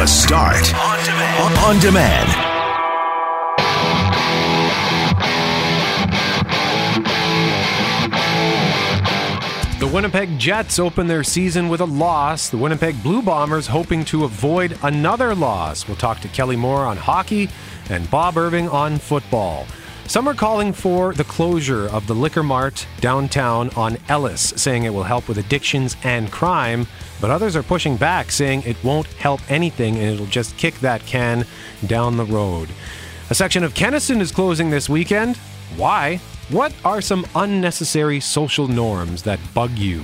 The Start on demand. On demand. The Winnipeg Jets open their season with a loss. The Winnipeg Blue Bombers hoping to avoid another loss. We'll talk to Kelly Moore on hockey and Bob Irving on football. Some are calling for the closure of the Liquor Mart downtown on Ellice, saying it will help with addictions and crime, but others are pushing back, saying it won't help anything and it'll just kick that can down the road. A section of Kenaston is closing this weekend. Why? What are some unnecessary social norms that bug you?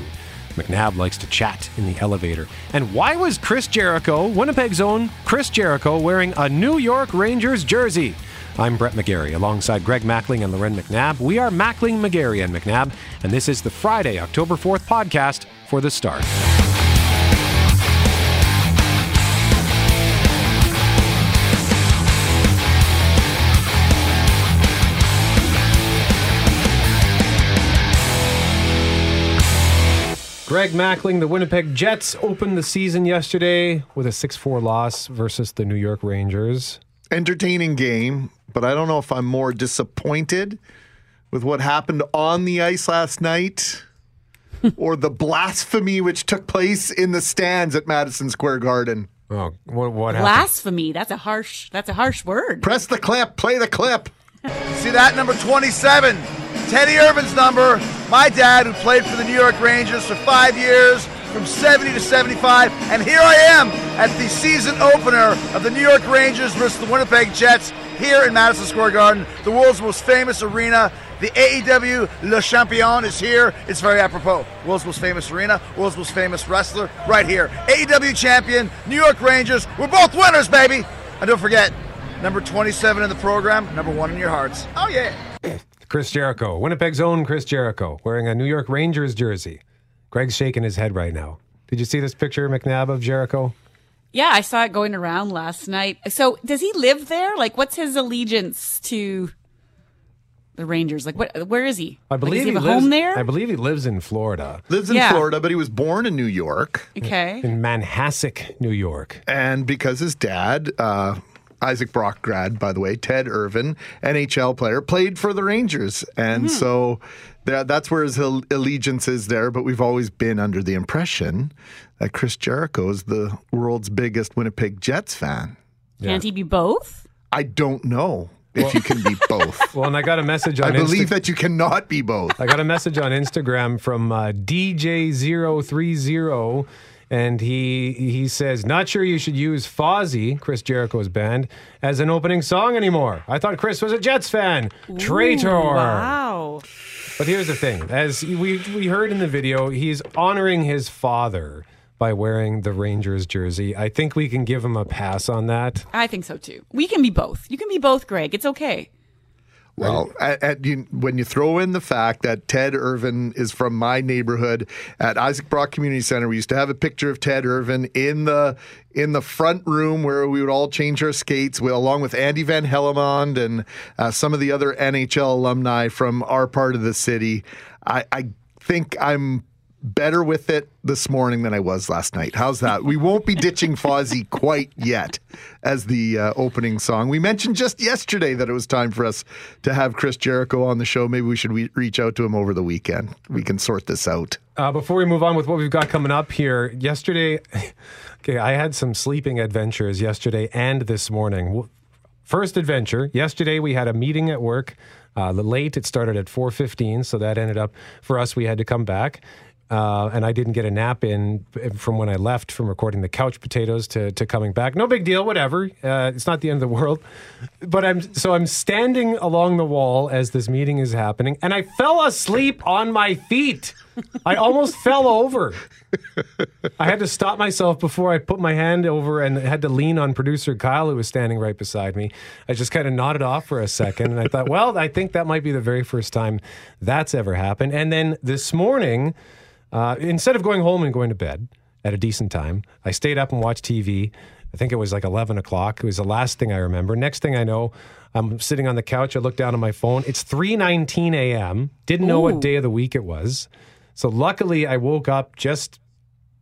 McNabb likes to chat in the elevator. And why was Chris Jericho, Winnipeg's own Chris Jericho, wearing a New York Rangers jersey? I'm Brett McGarry alongside Greg Mackling and Loren McNabb. We are Mackling, McGarry, and McNabb, and this is the Friday, October 4th podcast for The Start. Greg Mackling, the Winnipeg Jets opened the season yesterday with a 6 4 loss versus the New York Rangers. Entertaining game, but I don't know if I'm more disappointed with what happened on the ice last night or the blasphemy which took place in the stands at Madison Square Garden. Oh, what, what happened? Blasphemy. That's a harsh. That's a harsh word. Press the clip, play the clip. See that number 27, Teddy Irvine's number. My dad, who played for the New York Rangers for five years, from 70 to 75, and here I am at the season opener of the New York Rangers versus the Winnipeg Jets here in Madison Square Garden, the world's most famous arena. The AEW Le Champion is here. It's very apropos. World's most famous arena, world's most famous wrestler, right here. AEW champion, New York Rangers. We're both winners, baby. And don't forget, number 27 in the program, number one in your hearts. Oh, yeah. Chris Jericho, Winnipeg's own Chris Jericho, wearing a New York Rangers jersey. Greg's shaking his head right now. Did you see this picture, McNabb, of Jericho? Yeah, I saw it going around last night. So, does he live there? Like, what's his allegiance to the Rangers? Like, what? Where is he? I believe does he have a lives, home there. I believe he lives in Florida, Lives in Yeah. Florida, but he was born in New York. okay. in Manhasset, New York. And because his dad, uh, Isaac Brock grad, by the way, Ted Irvine, NHL player, played for the Rangers. And so that, that's where his allegiance is there. But we've always been under the impression that Chris Jericho is the world's biggest Winnipeg Jets fan. Can't he be both? I don't know if you can be both. Well, and I got a message on. I believe Insta- that you cannot be both. I got a message on Instagram from uh, DJ030 and he he says not sure you should use Fozzy, Chris Jericho's band, as an opening song anymore. I thought Chris was a Jets fan. Traitor. Wow. But here's the thing: as we we heard in the video, he's honoring his father by wearing the Rangers jersey. I think we can give him a pass on that. I think so too. We can be both. You can be both, Greg. It's okay. Well, at, at, you, when you throw in the fact that Ted Irvine is from my neighborhood at Isaac Brock Community Center, we used to have a picture of Ted Irvine in the in the front room where we would all change our skates, along with Andy Van Hellemond and uh, some of the other NHL alumni from our part of the city. I, I think I'm better with it this morning than I was last night. How's that? We won't be ditching Fozzy quite yet as the uh, opening song. We mentioned just yesterday that it was time for us to have Chris Jericho on the show. Maybe we should we- reach out to him over the weekend. We can sort this out. Uh, before we move on with what we've got coming up here, yesterday, okay, I had some sleeping adventures yesterday and this morning. First adventure, yesterday we had a meeting at work. Uh, late, it started at 4.15, so that ended up, for us, we had to come back. Uh, and I didn't get a nap in from when I left from recording the couch potatoes to, to coming back. No big deal, whatever. Uh, it's not the end of the world. But I'm so I'm standing along the wall as this meeting is happening, and I fell asleep on my feet. I almost fell over. I had to stop myself before I put my hand over and had to lean on producer Kyle, who was standing right beside me. I just kind of nodded off for a second, and I thought, well, I think that might be the very first time that's ever happened. And then this morning, uh, instead of going home and going to bed at a decent time, I stayed up and watched TV. I think it was like 11 o'clock. It was the last thing I remember. Next thing I know, I'm sitting on the couch. I look down on my phone. It's 3:19 a.m. Didn't know what day of the week it was. So luckily, I woke up just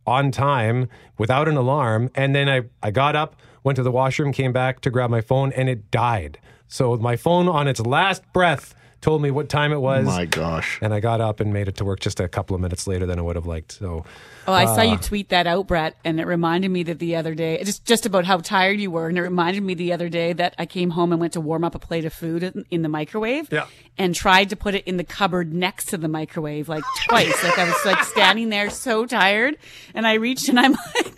on time without an alarm. And then I, I got up, went to the washroom, came back to grab my phone, and it died. So my phone on its last breath told me what time it was. Oh my gosh. And I got up and made it to work just a couple of minutes later than I would have liked. So Oh, I saw you uh, tweet that out, Brett, and it reminded me that the other day, just just about how tired you were, and it reminded me the other day that I came home and went to warm up a plate of food in, in the microwave, Yeah. and tried to put it in the cupboard next to the microwave like twice. like I was like standing there so tired, and I reached and I'm like,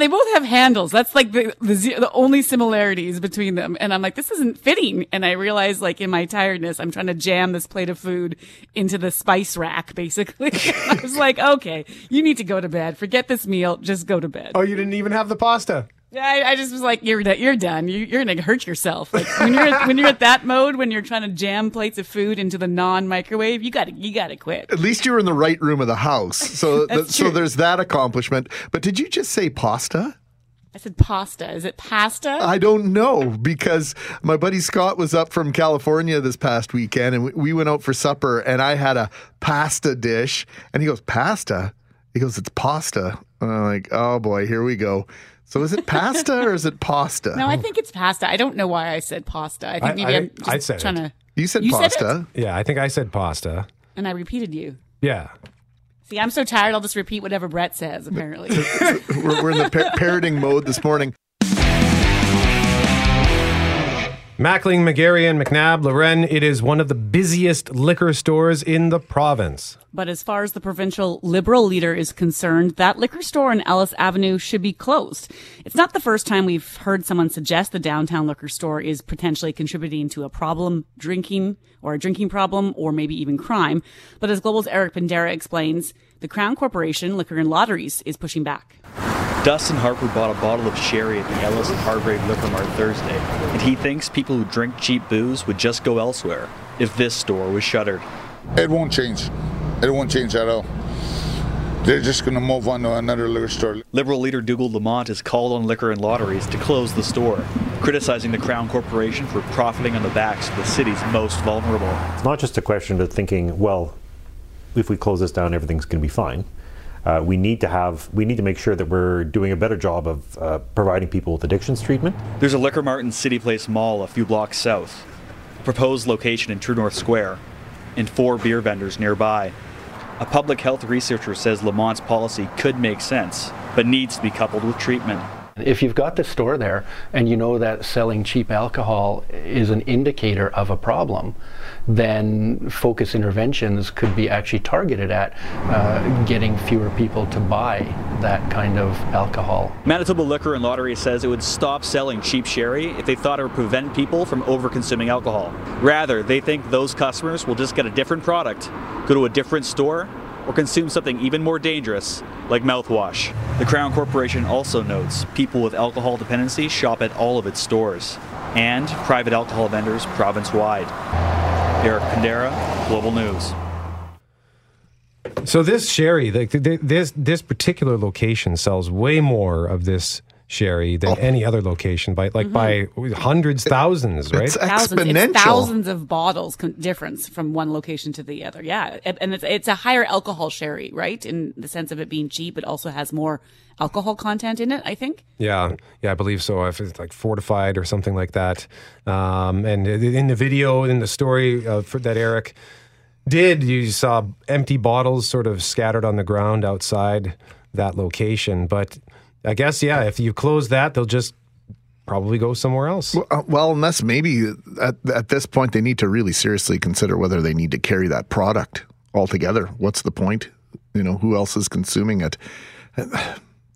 they both have handles. That's like the the, the only similarities between them, and I'm like, this isn't fitting. And I realized, like in my tiredness, I'm trying to jam this plate of food into the spice rack, basically. I was like, okay, you need to go to bed. Forget this meal. Just go to bed. Oh, you didn't even have the pasta. Yeah, I, I just was like, you're you're done. You, you're gonna hurt yourself. Like when you're when you're at that mode, when you're trying to jam plates of food into the non microwave, you got to you got to quit. At least you were in the right room of the house. So, th- so there's that accomplishment. But did you just say pasta? I said pasta. Is it pasta? I don't know because my buddy Scott was up from California this past weekend and we- we went out for supper and I had a pasta dish and he goes, Pasta? He goes, It's pasta. And I'm like, Oh boy, here we go. So is it pasta or is it pasta? no, I think it's pasta. I don't know why I said pasta. I think I- maybe I- I, am just I said it. trying to. You said You said pasta. Yeah, I think I said pasta. And I repeated you. Yeah. See, I'm so tired. I'll just repeat whatever Brett says. Apparently, we're, we're in the par- parroting mode this morning. Mackling, McGarry, and McNabb, Loren, it is one of the busiest liquor stores in the province. but as far as the provincial Liberal leader is concerned, that liquor store on Ellice Avenue should be closed. It's not the first time we've heard someone suggest the downtown liquor store is potentially contributing to a problem drinking or a drinking problem or maybe even crime. But as Global's Eric Pindera explains, the Crown Corporation Liquor and Lotteries is pushing back. Dustin Harper bought a bottle of sherry at the Ellice and Hargrave Liquor Mart Thursday, and he thinks people who drink cheap booze would just go elsewhere if this store was shuttered. It won't change. It won't change at all. They're just going to move on to another liquor store. Liberal leader Dougal Lamont has called on liquor and lotteries to close the store, criticizing the Crown Corporation for profiting on the backs of the city's most vulnerable. It's not just a question of thinking, well, if we close this down, everything's going to be fine. Uh, we need to have, we need to make sure that we're doing a better job of uh, providing people with addictions treatment. There's a Liquor Mart in City Place Mall a few blocks south, a proposed location in True North Square, and four beer vendors nearby. A public health researcher says Lamont's policy could make sense, but needs to be coupled with treatment. If you've got the store there and you know that selling cheap alcohol is an indicator of a problem, then focus interventions could be actually targeted at uh, getting fewer people to buy that kind of alcohol. Manitoba Liquor and Lottery says it would stop selling cheap sherry if they thought it would prevent people from over-consuming alcohol. Rather, they think those customers will just get a different product, go to a different store, or consume something even more dangerous, like mouthwash. The Crown Corporation also notes people with alcohol dependency shop at all of its stores, and private alcohol vendors province-wide. Eric Pindera, Global News. So this sherry, like th- th- this this particular location sells way more of this sherry than any other location by like by hundreds, thousands, right? It's Thousands, exponential. it's thousands of bottles con- difference from one location to the other. Yeah, and and it's it's a higher alcohol sherry, right? In the sense of it being cheap, it also has more alcohol content in it. I think. Yeah, yeah, I believe so. If it's like fortified or something like that. Um, and in the video, in the story uh, for, that Eric did, you saw empty bottles sort of scattered on the ground outside that location. But I guess, yeah, if you close that, they'll just probably go somewhere else. Uh, well, unless maybe at, at this point they need to really seriously consider whether they need to carry that product altogether. What's the point? You know, who else is consuming it?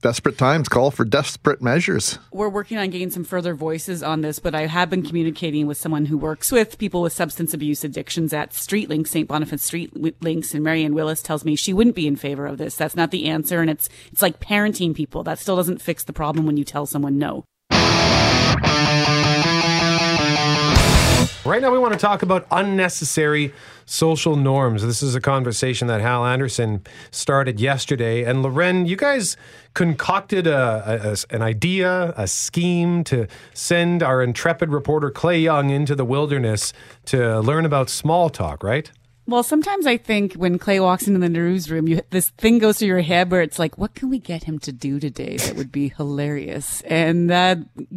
Desperate times call for desperate measures. We're working on getting some further voices on this, but I have been communicating with someone who works with people with substance abuse addictions at Street Links, St. Boniface Street Links, and Marianne Willis tells me she wouldn't be in favor of this. That's not the answer, and it's it's like parenting people. That still doesn't fix the problem when you tell someone no. Right now, we want to talk about unnecessary social norms. This is a conversation that Hal Anderson started yesterday. And Loren, you guys concocted a, a- an idea, a scheme to send our intrepid reporter Clay Young into the wilderness to learn about small talk, right? Well, sometimes I think when Clay walks into the newsroom, you, this thing goes through your head where it's like, what can we get him to do today that would be hilarious? And uh,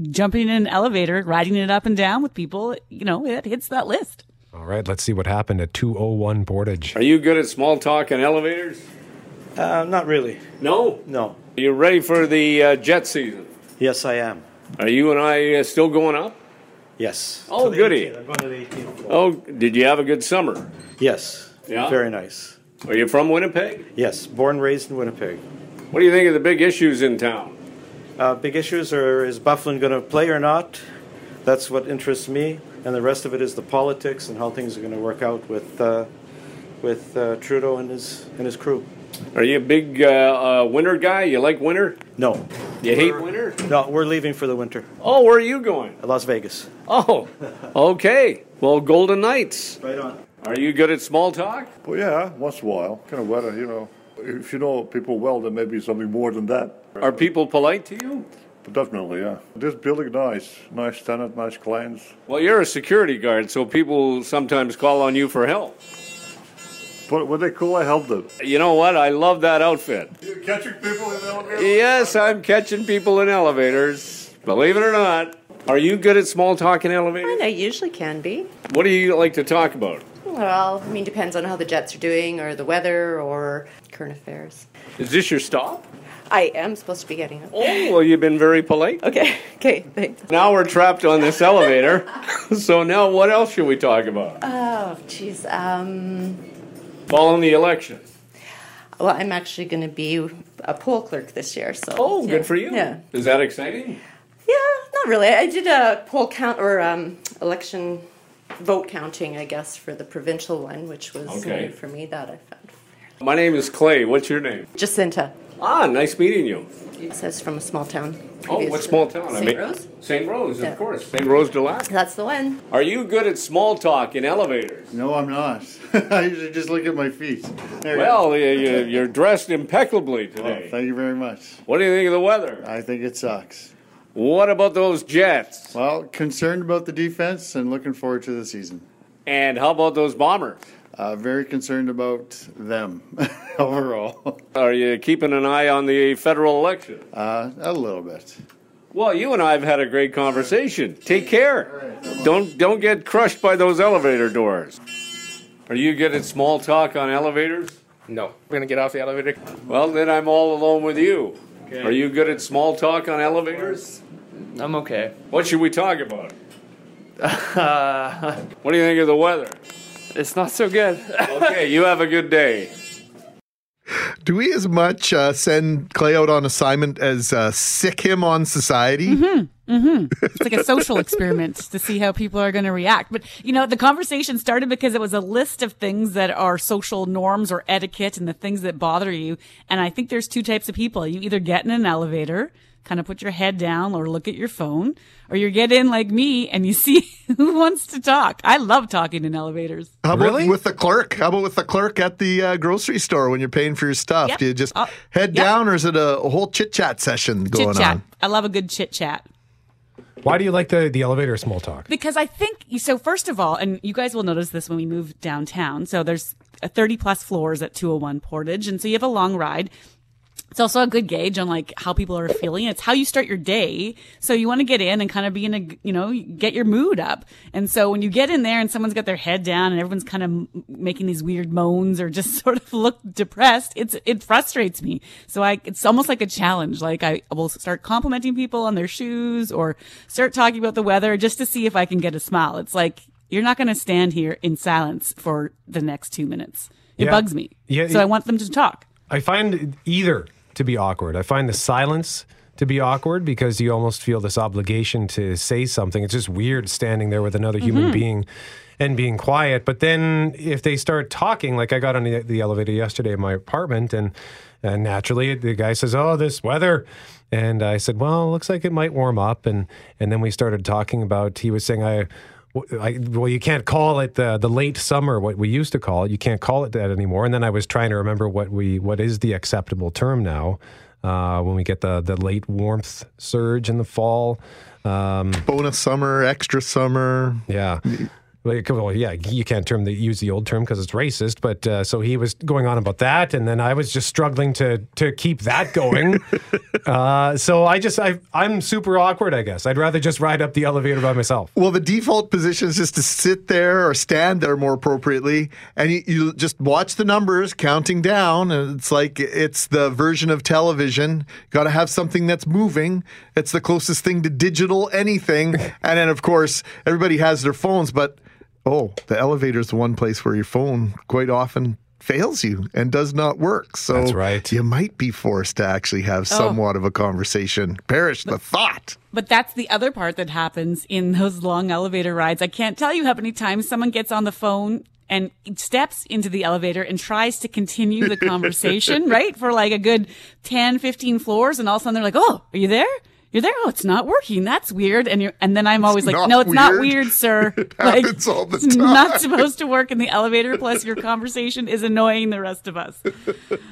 jumping in an elevator, riding it up and down with people, you know, it hits that list. All right, let's see what happened at 201 Portage. Are you good at small talk and elevators? Uh, not really. No? No. Are you ready for the uh, jet season? Yes, I am. Are you and I uh, still going up? Yes. Oh, To the goody. 18th. I'm going to the 18th floor. Oh, did you have a good summer? Yes. Yeah? Very nice. Are you from Winnipeg? Yes. Born, and raised in Winnipeg. What do you think of the big issues in town? Uh, big issues are is Byfuglien going to play or not? That's what interests me, and the rest of it is the politics and how things are going to work out with uh, with uh, Trudeau and his and his crew. Are you a big uh, uh, winter guy? You like winter? No. You hate winter? No, we're leaving for the winter. Oh, where are you going? Las Vegas. Oh, okay. Well, Golden Knights. Right on. Are you good at small talk? Well, yeah, once in a while. Kind of weather, you know. If you know people well, then maybe something more than that. Are people polite to you? Definitely, yeah. This building nice. Nice tenant, nice clients. Well, you're a security guard, so people sometimes call on you for help. But when they call, I help them. You know what? I love that outfit. You're catching people in the elevator? Yes, I'm catching people in elevators. Believe it or not. Are you good at small talk in elevators? I usually can be. What do you like to talk about? Well, I mean, depends on how the Jets are doing, or the weather, or current affairs. Is this your stop? I am supposed to be getting up. Oh, well, you've been very polite. Okay, okay, thanks. Now we're trapped on this elevator. so now what else should we talk about? Oh, jeez. Um, Following the election. well, I'm actually going to be a poll clerk this year, so. Oh, yeah. good for you. Yeah, Is that exciting? Yeah, not really. I did a poll count or um, election vote counting, I guess, for the provincial one, which was Okay. uh, for me that I found. My name is Clay. What's your name? Jacinta. Ah, nice meeting you. It says from a small town. Oh, what small town? I St. mean- Rose. St. Rose, Yeah. of course. St. Rose de Lac. That's the one. Are you good at small talk in elevators? No, I'm not. I usually just look at my feet. There Well, you, you- you're dressed impeccably go. Well, today. thank you very much. What do you think of the weather? I think it sucks. What about those Jets? Well, concerned about the defense and looking forward to the season. And how about those Bombers? Uh, very concerned about them overall. Are you keeping an eye on the federal election? Uh, a little bit. Well, you and I have had a great conversation. Take care. Don't don't get crushed by those elevator doors. Are you good at small talk on elevators? No. We're going to get off the elevator. Well, then I'm all alone with you. Are you good at small talk on elevators? I'm okay. What should we talk about? Uh, What do you think of the weather? it's not so good. Okay, you have a good day. Do we as much uh, send Clay out on assignment as uh, sick him on society? Mm-hmm. It's like a social experiment to see how people are going to react. But, you know, the conversation started because it was a list of things that are social norms or etiquette and the things that bother you. And I think there's two types of people. You either get in an elevator, kind of put your head down or look at your phone, or you get in like me and you see who wants to talk. I love talking in elevators. How about with the clerk? How about with the clerk at the uh, grocery store when you're paying for your stuff? Yep. Do you just Uh, head yep. down, or is it a, a whole chit chat session going Chit chat. on? I love a good chit chat. Why do you like the, the elevator small talk? Because I think so. First of all, and you guys will notice this when we move downtown. So there's a 30 plus floors at 201 Portage, and so you have a long ride. It's also a good gauge on like how people are feeling. It's how you start your day. So you want to get in and kind of be in a, you know, get your mood up. And so when you get in there and someone's got their head down and everyone's kind of m- making these weird moans or just sort of look depressed, it's, it frustrates me. So I, it's almost like a challenge. Like I will start complimenting people on their shoes or start talking about the weather just to see if I can get a smile. It's like, you're not going to stand here in silence for the next two minutes. It Yeah. bugs me. Yeah, so I want them to talk. I find either to be awkward. I find the silence to be awkward because you almost feel this obligation to say something. It's just weird standing there with another human Mhm. being and being quiet. But then if they start talking, like I got on the, the elevator yesterday in my apartment, and, and naturally the guy says, "Oh, this weather." And I said, "Well, it looks like it might warm up." And and then we started talking about. He was saying, "I." I, well, you can't call it the the late summer, what we used to call it. You can't call it that anymore. And then I was trying to remember what we what is the acceptable term now uh, when we get the the late warmth surge in the fall. Um, Bonus summer, extra summer. Yeah. Like, well, yeah, you can't term the use the old term because it's racist. But uh, so he was going on about that, and then I was just struggling to to keep that going. uh, so I just I I'm super awkward. I guess I'd rather just ride up the elevator by myself. Well, the default position is just to sit there or stand there more appropriately, and you, you just watch the numbers counting down. And it's like it's the version of television. Got to have something that's moving. It's the closest thing to digital anything. and then, of course, everybody has their phones, but oh, the elevator is the one place where your phone quite often fails you and does not work. So That's right. you might be forced to actually have Oh. somewhat of a conversation. Perish the thought. But that's the other part that happens in those long elevator rides. I can't tell you how many times someone gets on the phone and steps into the elevator and tries to continue the conversation, right? For like a good 10, 15 floors. And all of a sudden they're like, Oh, are you there? You're there. Oh, it's not working. That's weird. And you're, and then I'm always like, no, it's not weird. weird, sir. It like, happens all the it's not supposed to work in the elevator. Plus your conversation is annoying the rest of us.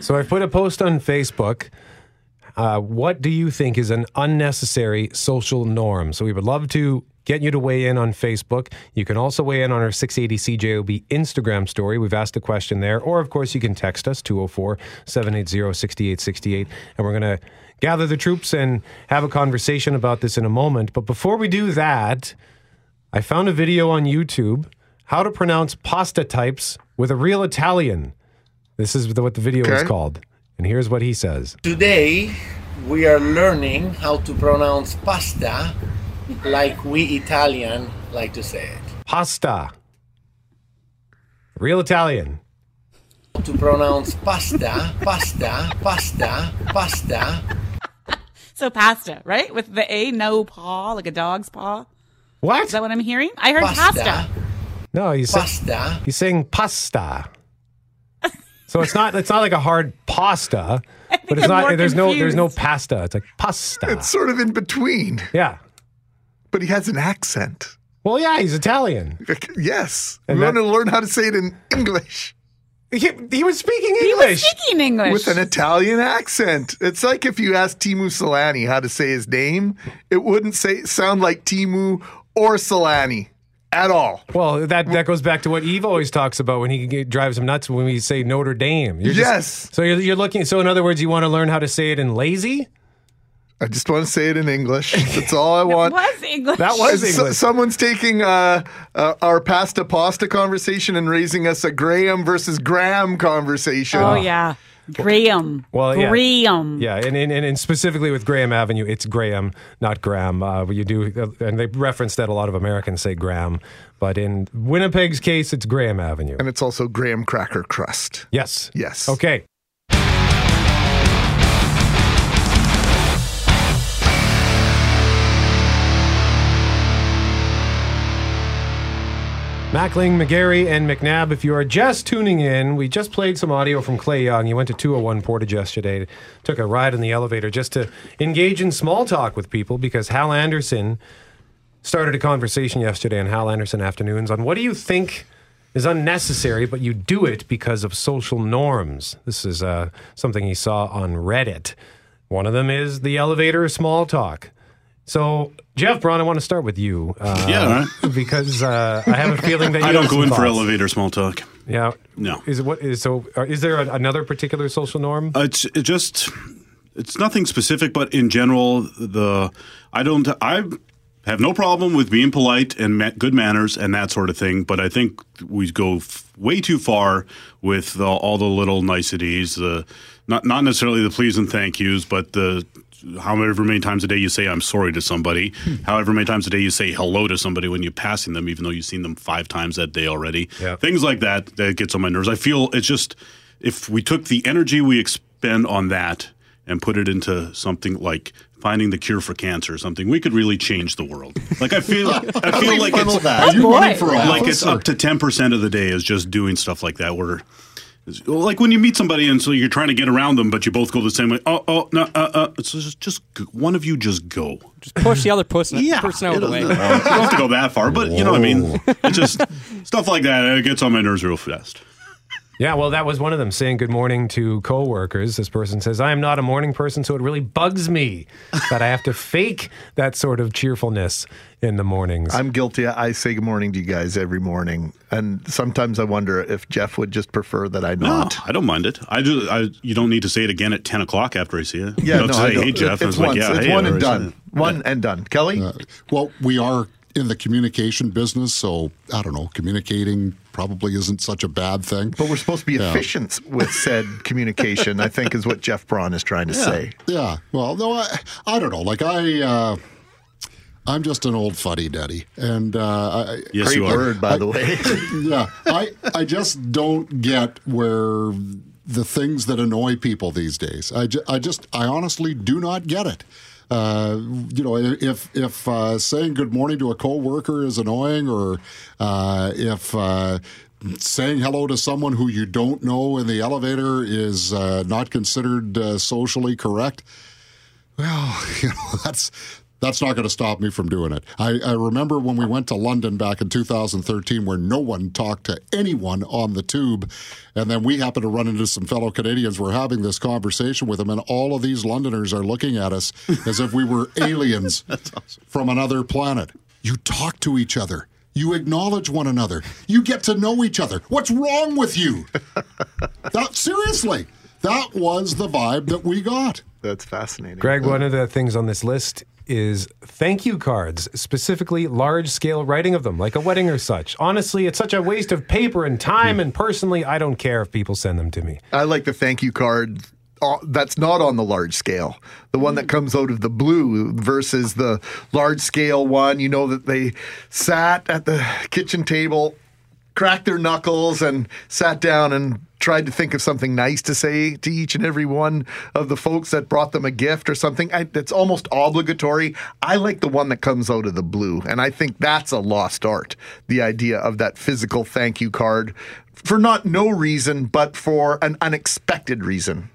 So I put a post on Facebook. Uh, what do you think is an unnecessary social norm? So we would love to get you to weigh in on Facebook. You can also weigh in on our 680 CJOB Instagram story. We've asked a question there. Or, of course, you can text us 204 780 6868. And we're going to gather the troops and have a conversation about this in a moment. But before we do that, I found a video on YouTube how to pronounce pasta types with a real Italian. This is what the video is called. And here's what he says. Today we are learning how to pronounce pasta like we Italian like to say it. Pasta. Real Italian. To pronounce pasta, pasta, pasta, pasta. So pasta, right? With the A, no paw, like a dog's paw. What? Is that what I'm hearing? I heard Pasta. pasta. No, he's Pasta. he's saying pasta. So it's not it's not like a hard pasta, but it's I'm not more there's no there's no pasta. It's like pasta. It's sort of in between. yeah. But he has an accent. Well, yeah, he's Italian. Yes. And we that- want to learn how to say it in English. He, he was speaking He English. was speaking English. With an Italian accent. It's like if you asked Teemu Selanne how to say his name, it wouldn't say sound like Teemu or Selanne at all. Well, that that goes back to what Eve always talks about when he drives him nuts when we say Notre Dame. You're just- Yes. so you're, you're looking. So in other words, you want to learn how to say it in lazy. I just want to say it in English. That's all I want. was English. That was So- English. someone's taking uh, uh, our pasta pasta conversation and raising us a Graham versus Graham conversation. Oh yeah, Graham. Well, yeah. Graham. Yeah, and, and, and specifically with Graham Avenue, it's Graham, not Graham. Uh, you do, and they reference that a lot of Americans say Graham, but in Winnipeg's case, it's Graham Avenue. And it's also Graham cracker crust. Yes. Yes. Okay. Mackling, McGarry, and McNabb. If you are just tuning in, we just played some audio from Clay Young. He went to 201 Portage yesterday, took a ride in the elevator just to engage in small talk with people because Hal Anderson started a conversation yesterday on Hal Anderson Afternoons on what do you think is unnecessary, but you do it because of social norms. This is uh, something he saw on Reddit. One of them is the elevator small talk. So, Jeff Braun, I want to start with you. Uh, Yeah, right. Because uh, I have a feeling that you I don't go in for elevator small talk. Yeah. No. Is it what is so? uh, Is there a, another particular social norm? Uh, It's it just it's nothing specific, but in general, the I don't I have no problem with being polite and ma- good manners and that sort of thing. But I think we go f- way too far with the, all the little niceties. The not not necessarily the please and thank yous, but the however many times a day you say I'm sorry to somebody, hmm. however many times a day you say hello to somebody when you're passing them, even though you've seen them five times that day already. Yeah. Things like that that gets on my nerves. I feel it's just if we took the energy we expend on that and put it into something like finding the cure for cancer or something, we could really change the world. Like I feel, I feel like it's that? Are you boy. running for like it's up to ten percent of the day is just doing stuff like that. Where like when you meet somebody and so you're trying to get around them, but you both go the same way. Oh, oh, no, uh, uh. It's just, just g- one of you just go. Just push the other person, person out of the way. you don't have to go that far, but you know what I mean. It's just stuff like that. It gets on my nerves real fast. Yeah, well, that was one of them saying good morning to coworkers. This person says, I am not a morning person, so it really bugs me that I have to fake that sort of cheerfulness in the mornings. I'm guilty. I say good morning to you guys every morning, and sometimes I wonder if Jeff would just prefer that I not. No, not. I don't mind it. I just, I, you don't need to say it again at 10 o'clock after I see it. Yeah, you don't no, say, I don't. hey, Jeff. It's I was like, once. yeah, It's hey, one and done. said it. One and done. Kelly? Uh, well, we are in the communication business, so I don't know. Communicating probably isn't such a bad thing. But we're supposed to be Yeah. efficient with said communication, I think is what Jeff Braun is trying to yeah. say. Yeah. Well, no, I, I don't know. Like I, uh, I'm just an old fuddy duddy, and uh, I, Yes, Great you are. word, by I- the way. yeah, I, I just don't get where the things that annoy people these days. I, ju- I just, I honestly do not get it. Uh, you know, if if uh, saying good morning to a coworker is annoying, or uh, if uh, saying hello to someone who you don't know in the elevator is uh, not considered uh, socially correct, well, you know, that's that's not going to stop me from doing it. I, I remember when we went to London back in 2013, where no one talked to anyone on the tube, and then we happened to run into some fellow Canadians. We're having this conversation with them, and all of these Londoners are looking at us as if we were aliens from another planet. You talk to each other. You acknowledge one another. You get to know each other. What's wrong with you? that seriously, that was the vibe that we got. That's fascinating. Greg, one of the things on this list is thank you cards, specifically large scale writing of them, like a wedding or such. Honestly, it's such a waste of paper and time, and personally, I don't care if people send them to me. I like the thank you card uh, that's not on the large scale. The one that comes out of the blue versus the large scale one. You know that they sat at the kitchen table, cracked their knuckles, and sat down and tried to think of something nice to say to each and every one of the folks that brought them a gift or something. I, it's almost obligatory. I like the one that comes out of the blue, and I think that's a lost art. The idea of that physical thank you card for not no reason, but for an unexpected reason.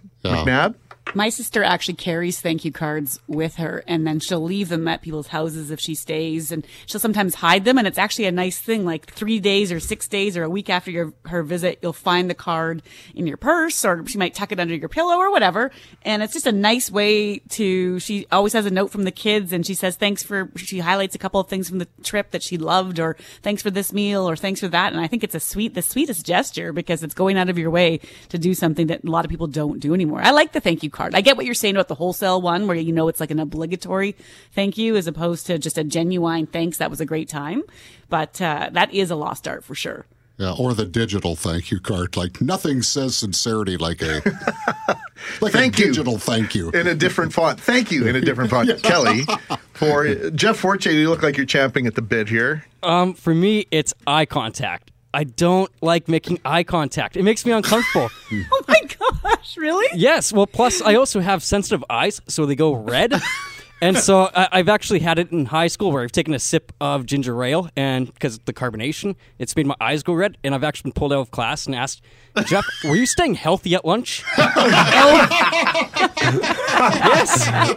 McNabb? My sister actually carries thank you cards with her and then she'll leave them at people's houses if she stays and she'll sometimes hide them and it's actually a nice thing like 3 days or 6 days or a week after your her visit you'll find the card in your purse or she might tuck it under your pillow or whatever and it's just a nice way to she always has a note from the kids and she says thanks for she highlights a couple of things from the trip that she loved or thanks for this meal or thanks for that and I think it's a sweet the sweetest gesture because it's going out of your way to do something that a lot of people don't do anymore. I like the thank you. I get what you're saying about the wholesale one where you know it's like an obligatory thank you as opposed to just a genuine thanks. That was a great time. But uh, that is a lost art for sure. Yeah, or the digital thank you card. Like nothing says sincerity like a like Thank a you. digital thank you in a different font. Thank you in a different font. Yeah. Kelly, for Jeff Forte, you look like you're champing at the bit here. Um, for me, it's eye contact. I don't like making eye contact. It makes me uncomfortable. oh my gosh, really? yes. Well, plus I also have sensitive eyes, so they go red. And so I, I've actually had it in high school where I've taken a sip of ginger ale, and because the carbonation, it's made my eyes go red. And I've actually been pulled out of class and asked, Jeff, were you staying healthy at lunch? yes,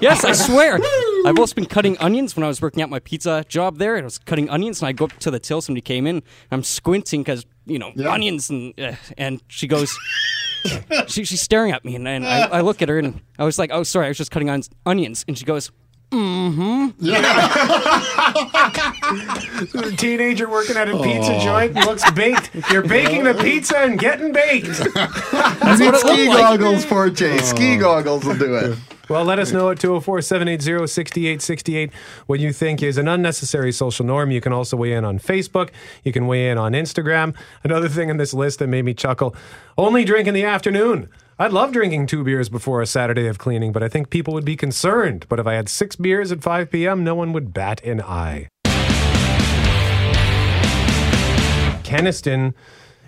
yes, I swear. I've also been cutting onions when I was working at my pizza job there. And I was cutting onions, and I go up to the till. Somebody came in. I'm squinting because you know onions, and uh, and she goes. she, she's staring at me, and, and I, I look at her, and I was like, "Oh, sorry, I was just cutting on onions." And she goes, "Mm-hmm." a teenager working at a pizza Oh. joint looks baked. You're baking the pizza and getting baked. That's what ski goggles, Forte. Ski goggles will do it. Well, let us know at 204 780 6868 what you think is an unnecessary social norm. You can also weigh in on Facebook. You can weigh in on Instagram. Another thing in this list that made me chuckle only drink in the afternoon. I'd love drinking two beers before a Saturday of cleaning, but I think people would be concerned. But if I had six beers at 5 p.m., no one would bat an eye. Kenaston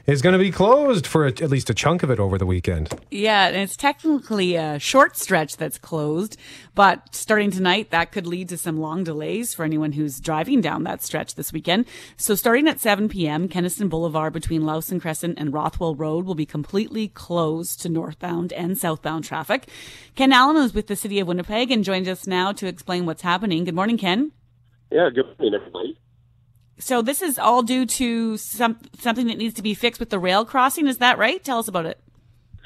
is going to be closed for at least a chunk of it over the weekend. Yeah, and it's technically a short stretch that's closed, but starting tonight, that could lead to some long delays for anyone who's driving down that stretch this weekend. So starting at 7 p.m., Kenaston Boulevard between Lawson Crescent and Rothwell Road will be completely closed to northbound and southbound traffic. Ken Allen is with the City of Winnipeg and joins us now to explain what's happening. Good morning, Ken. Yeah, good morning, everybody. So this is all due to some something that needs to be fixed with the rail crossing. Is that right? Tell us about it.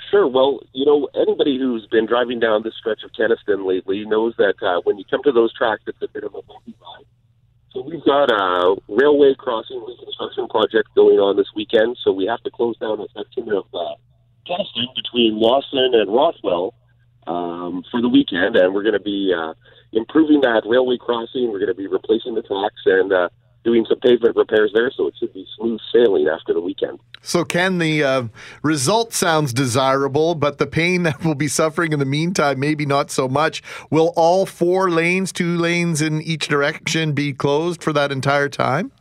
Sure. Well, you know, anybody who's been driving down this stretch of Kenaston lately knows that uh, when you come to those tracks, it's a bit of a bumpy ride. So we've got a railway crossing reconstruction project going on this weekend. So we have to close down a section of uh, Kenaston between Lawson and Rothwell um, for the weekend, and we're going to be uh, improving that railway crossing. We're going to be replacing the tracks and uh, doing some pavement repairs there, so it should be smooth sailing after the weekend. So, Ken, the uh, result sounds desirable, but the pain that we'll be suffering in the meantime, maybe not so much. Will all four lanes, two lanes in each direction, be closed for that entire time?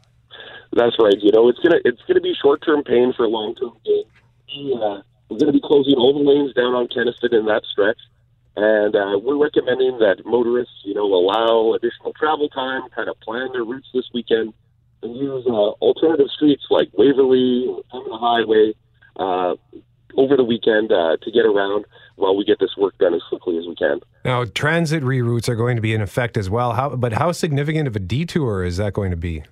That's right. You know, it's gonna it's gonna be short term pain for long term gain. We, uh, we're going to be closing all the lanes down on Kenaston in that stretch. And uh, we're recommending that motorists, you know, allow additional travel time, kind of plan their routes this weekend, and use uh, alternative streets like Waverley or Pembina Highway uh, over the weekend uh, to get around while we get this work done as quickly as we can. Now, transit reroutes are going to be in effect as well. How, but how significant of a detour is that going to be?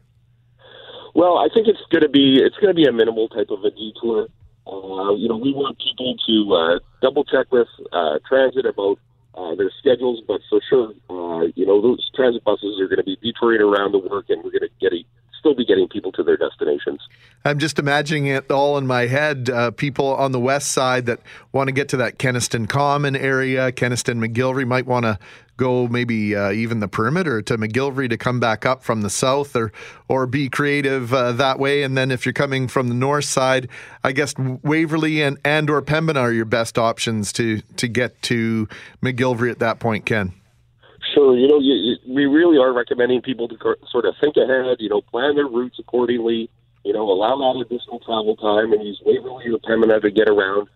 Well, I think it's going to be it's going to be a minimal type of a detour. Uh, you know, we want people to uh, double check with uh, transit about uh, their schedules, but for sure, uh, you know, those transit buses are going to be detouring around the work, and we're going to get a, still be getting people to their destinations. I'm just imagining it all in my head. Uh, people on the west side that want to get to that Kenaston Common area, Kenaston McGillivray might want to go maybe uh, even the perimeter to McGillivray to come back up from the south or or be creative uh, that way. And then if you're coming from the north side, I guess Waverley and, and or Pembina are your best options to, to get to McGillivray at that point, Ken. Sure. You know, you, you, we really are recommending people to sort of think ahead, you know, plan their routes accordingly, you know, allow that additional travel time and use Waverley or Pembina to get around.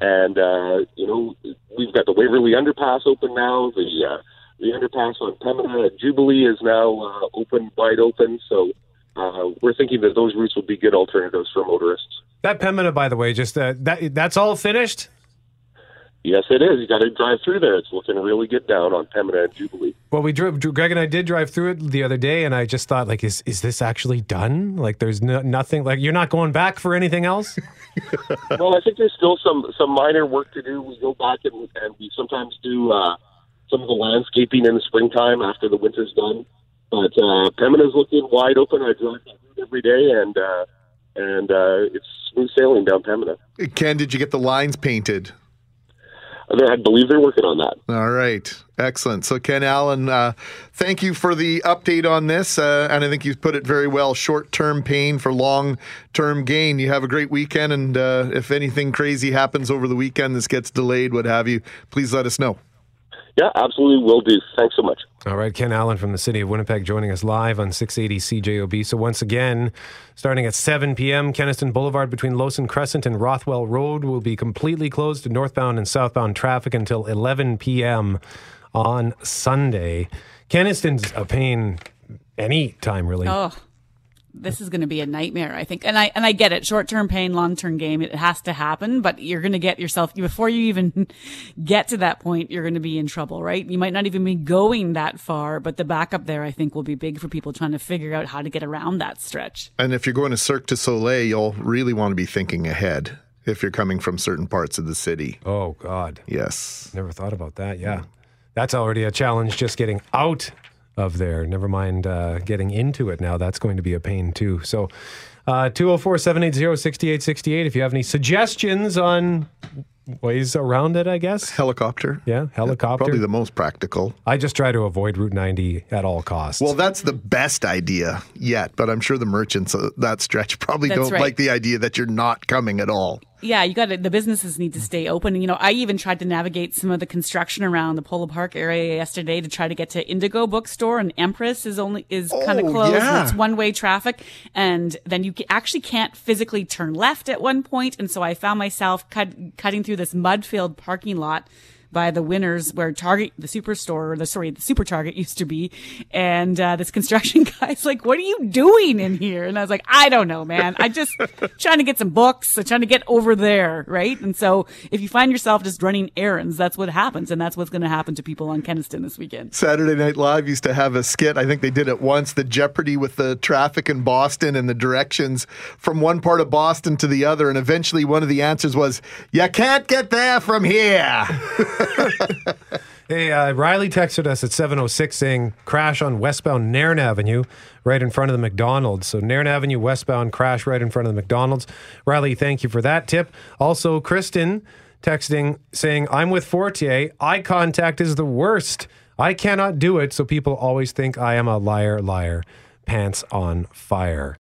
And, uh, you know, we've got the Waverley Underpass open now. The, uh, the underpass on Pembina at Jubilee is now uh, open, wide open. So uh, we're thinking that those routes would be good alternatives for motorists. That Pembina, by the way, just uh, that that's all finished? Yes, it is. You got to drive through there. It's looking really good down on Pembina and Jubilee. Well, we drove. Greg and I did drive through it the other day, and I just thought, like, is is this actually done? Like, there's no, nothing. Like, you're not going back for anything else. well, I think there's still some some minor work to do. We go back and, and we sometimes do uh, some of the landscaping in the springtime after the winter's done. But uh, Pembina's looking wide open. I drive every day, and uh, and uh, it's smooth sailing down Pembina. Ken, did you get the lines painted? I believe they're working on that. All right. Excellent. So, Ken Allen, uh, thank you for the update on this. Uh, and I think you've put it very well short term pain for long term gain. You have a great weekend. And uh, if anything crazy happens over the weekend, this gets delayed, what have you, please let us know. Yeah, absolutely will do. Thanks so much. All right, Ken Allen from the city of Winnipeg joining us live on 680 CJOB. So once again, starting at 7 p.m., Kenaston Boulevard between Lawson Crescent and Rothwell Road will be completely closed to northbound and southbound traffic until 11 p.m. on Sunday. Kenaston's a pain any time, really. Oh this is going to be a nightmare, I think. And I and I get it. Short term pain, long term game. It has to happen, but you're going to get yourself before you even get to that point. You're going to be in trouble, right? You might not even be going that far, but the backup there, I think, will be big for people trying to figure out how to get around that stretch. And if you're going to Cirque du Soleil, you'll really want to be thinking ahead if you're coming from certain parts of the city. Oh God, yes. Never thought about that. Yeah, that's already a challenge. Just getting out of there. Never mind uh, getting into it now. That's going to be a pain too. So, uh, 204 780 6868. If you have any suggestions on ways around it, I guess. Helicopter. Yeah, helicopter. Probably the most practical. I just try to avoid Route 90 at all costs. Well, that's the best idea yet, but I'm sure the merchants of that stretch probably That's don't right. like the idea that you're not coming at all. Yeah, you got to, the businesses need to stay open. And, you know, I even tried to navigate some of the construction around the Polo Park area yesterday to try to get to Indigo Bookstore and Empress is only, is kind of Oh, closed. yeah. It's one way traffic. And then you actually can't physically turn left at one point. And so I found myself cut, cutting through this mud filled parking lot by the winners where Target, the superstore, or the sorry, the super Target used to be. And uh, this construction guy's like, "What are you doing in here?" And I was like, "I don't know, man. I just trying to get some books, I'm trying to get over there, right?" And so if you find yourself just running errands, that's what happens, and that's what's going to happen to people on Kenaston this weekend. Saturday Night Live used to have a skit. I think they did it once. The Jeopardy with the traffic in Boston and the directions from one part of Boston to the other, and eventually one of the answers was, "You can't get there from here." Hey, uh, Riley texted us at 706 saying crash on westbound Nairn Avenue right in front of the McDonald's. So Nairn Avenue westbound crash right in front of the McDonald's. Riley, thank you for that tip. Also, Kristen texting saying, I'm with Fortier. Eye contact is the worst. I cannot do it, so people always think I am a liar, liar. Pants on fire.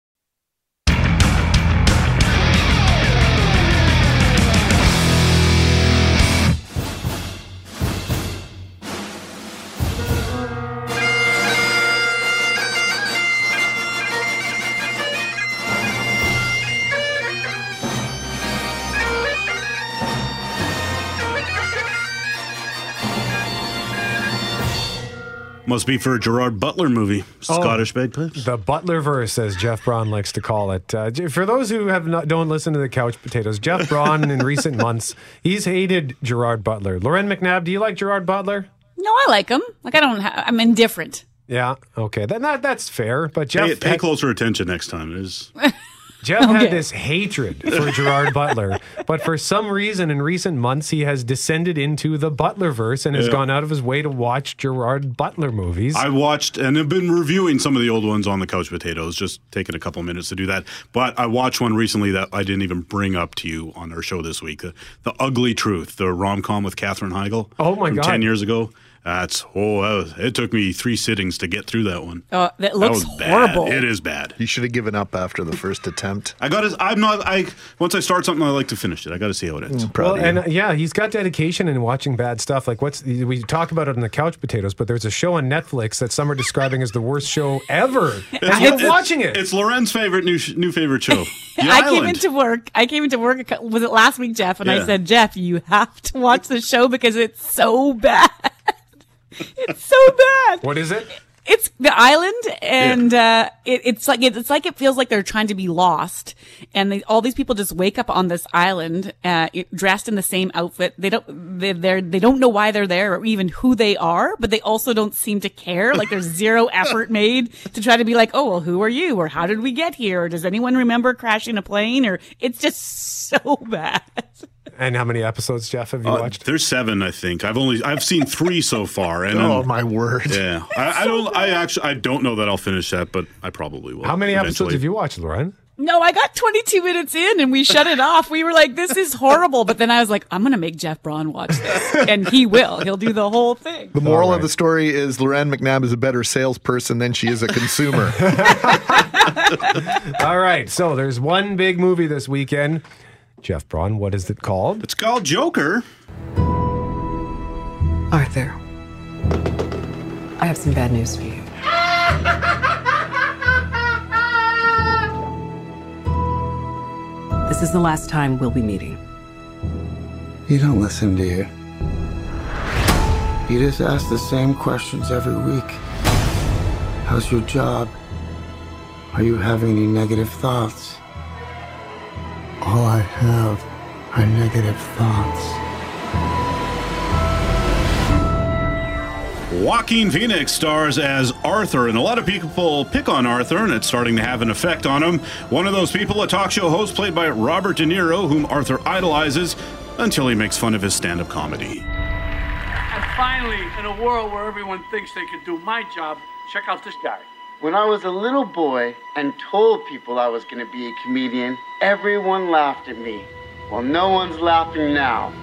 Must be for a Gerard Butler movie, Oh, Scottish bagpipes. The Butler verse, as Jeff Braun likes to call it. Uh, for those who have not, don't listen to the Couch Potatoes, Jeff Braun in recent months he's hated Gerard Butler. Loren McNabb, do you like Gerard Butler? No, I like him. Like I don't. Ha- I'm indifferent. Yeah, okay, then that that's fair. But Jeff, Pay, pay closer attention next time. It is Jeff Okay. had this hatred for Gerard Butler, but for some reason in recent months he has descended into the Butler verse and has Yeah. gone out of his way to watch Gerard Butler movies. I watched and have been reviewing some of the old ones on the Couch Potatoes, just taking a couple minutes to do that. But I watched one recently that I didn't even bring up to you on our show this week. The, the Ugly Truth, the rom com with Katherine Heigl. Oh, my from God. 10 years ago. That's, oh, that was, it took me three sittings to get through that one. Uh, that looks was bad. horrible. It is bad. You should have given up after the first attempt. I got to, I'm not, I, once I start something, I like to finish it. I got to see how it ends. well, and uh, yeah, he's got dedication in watching bad stuff. Like what's we talk about it on the Couch Potatoes, but there's a show on Netflix that some are describing as the worst show ever. and you're watching it. It's Loren's favorite new sh- new favorite show. The I came into work. I came into work. Was it last week, Jeff? And I said, Jeff, you have to watch the show because it's so bad. It's so bad. What is it? It's the island, and uh, it, it's like it, it's like it feels like they're trying to be lost, and they, all these people just wake up on this island, uh, dressed in the same outfit. They don't they they're, they don't know why they're there or even who they are, but they also don't seem to care. Like there's zero effort made to try to be like, oh well, who are you, or how did we get here, or does anyone remember crashing a plane, or it's just so bad. And how many episodes, Jeff, have you Uh, watched? There's seven, I think. I've only I've seen three so far. And Oh, I'm- my word. Yeah, I, I don't. I actually I don't know that I'll finish that, but I probably will. How many episodes have you watched, Loren? No, I got 22 minutes in and we shut it off. We were like, this is horrible. But then I was like, I'm going to make Jeff Braun watch this. And he will. He'll do the whole thing. The moral of the story is Loren McNabb is a better salesperson than she is a consumer. All right, so there's one big movie this weekend. Jeff Braun, what is it called? It's called Joker. Arthur, I have some bad news for you. This is the last time we'll be meeting. You don't listen, do you? You just ask the same questions every week. How's your job? Are you having any negative thoughts? All have are negative thoughts. Joaquin Phoenix stars as Arthur, and a lot of people pick on Arthur, and it's starting to have an effect on him. One of those people, a talk show host played by Robert De Niro, whom Arthur idolizes until he makes fun of his stand up comedy. And finally, in a world where everyone thinks they can do my job, check out this guy. When I was a little boy and told people I was going to be a comedian, everyone laughed at me. Well, no one's laughing now.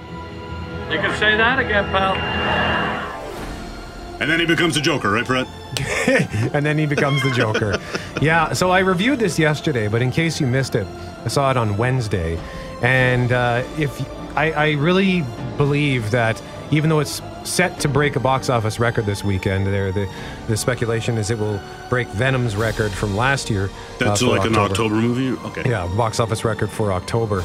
You can say that again, pal. And then he becomes a Joker, right, Brett? and then he becomes the Joker. yeah, so I reviewed this yesterday, but in case you missed it, I saw it on Wednesday. And uh, if I, I really believe that even though it's set to break a box office record this weekend, there the the speculation is it will break Venom's record from last year. uh, That's for like an October movie? Okay. Yeah, box office record for October.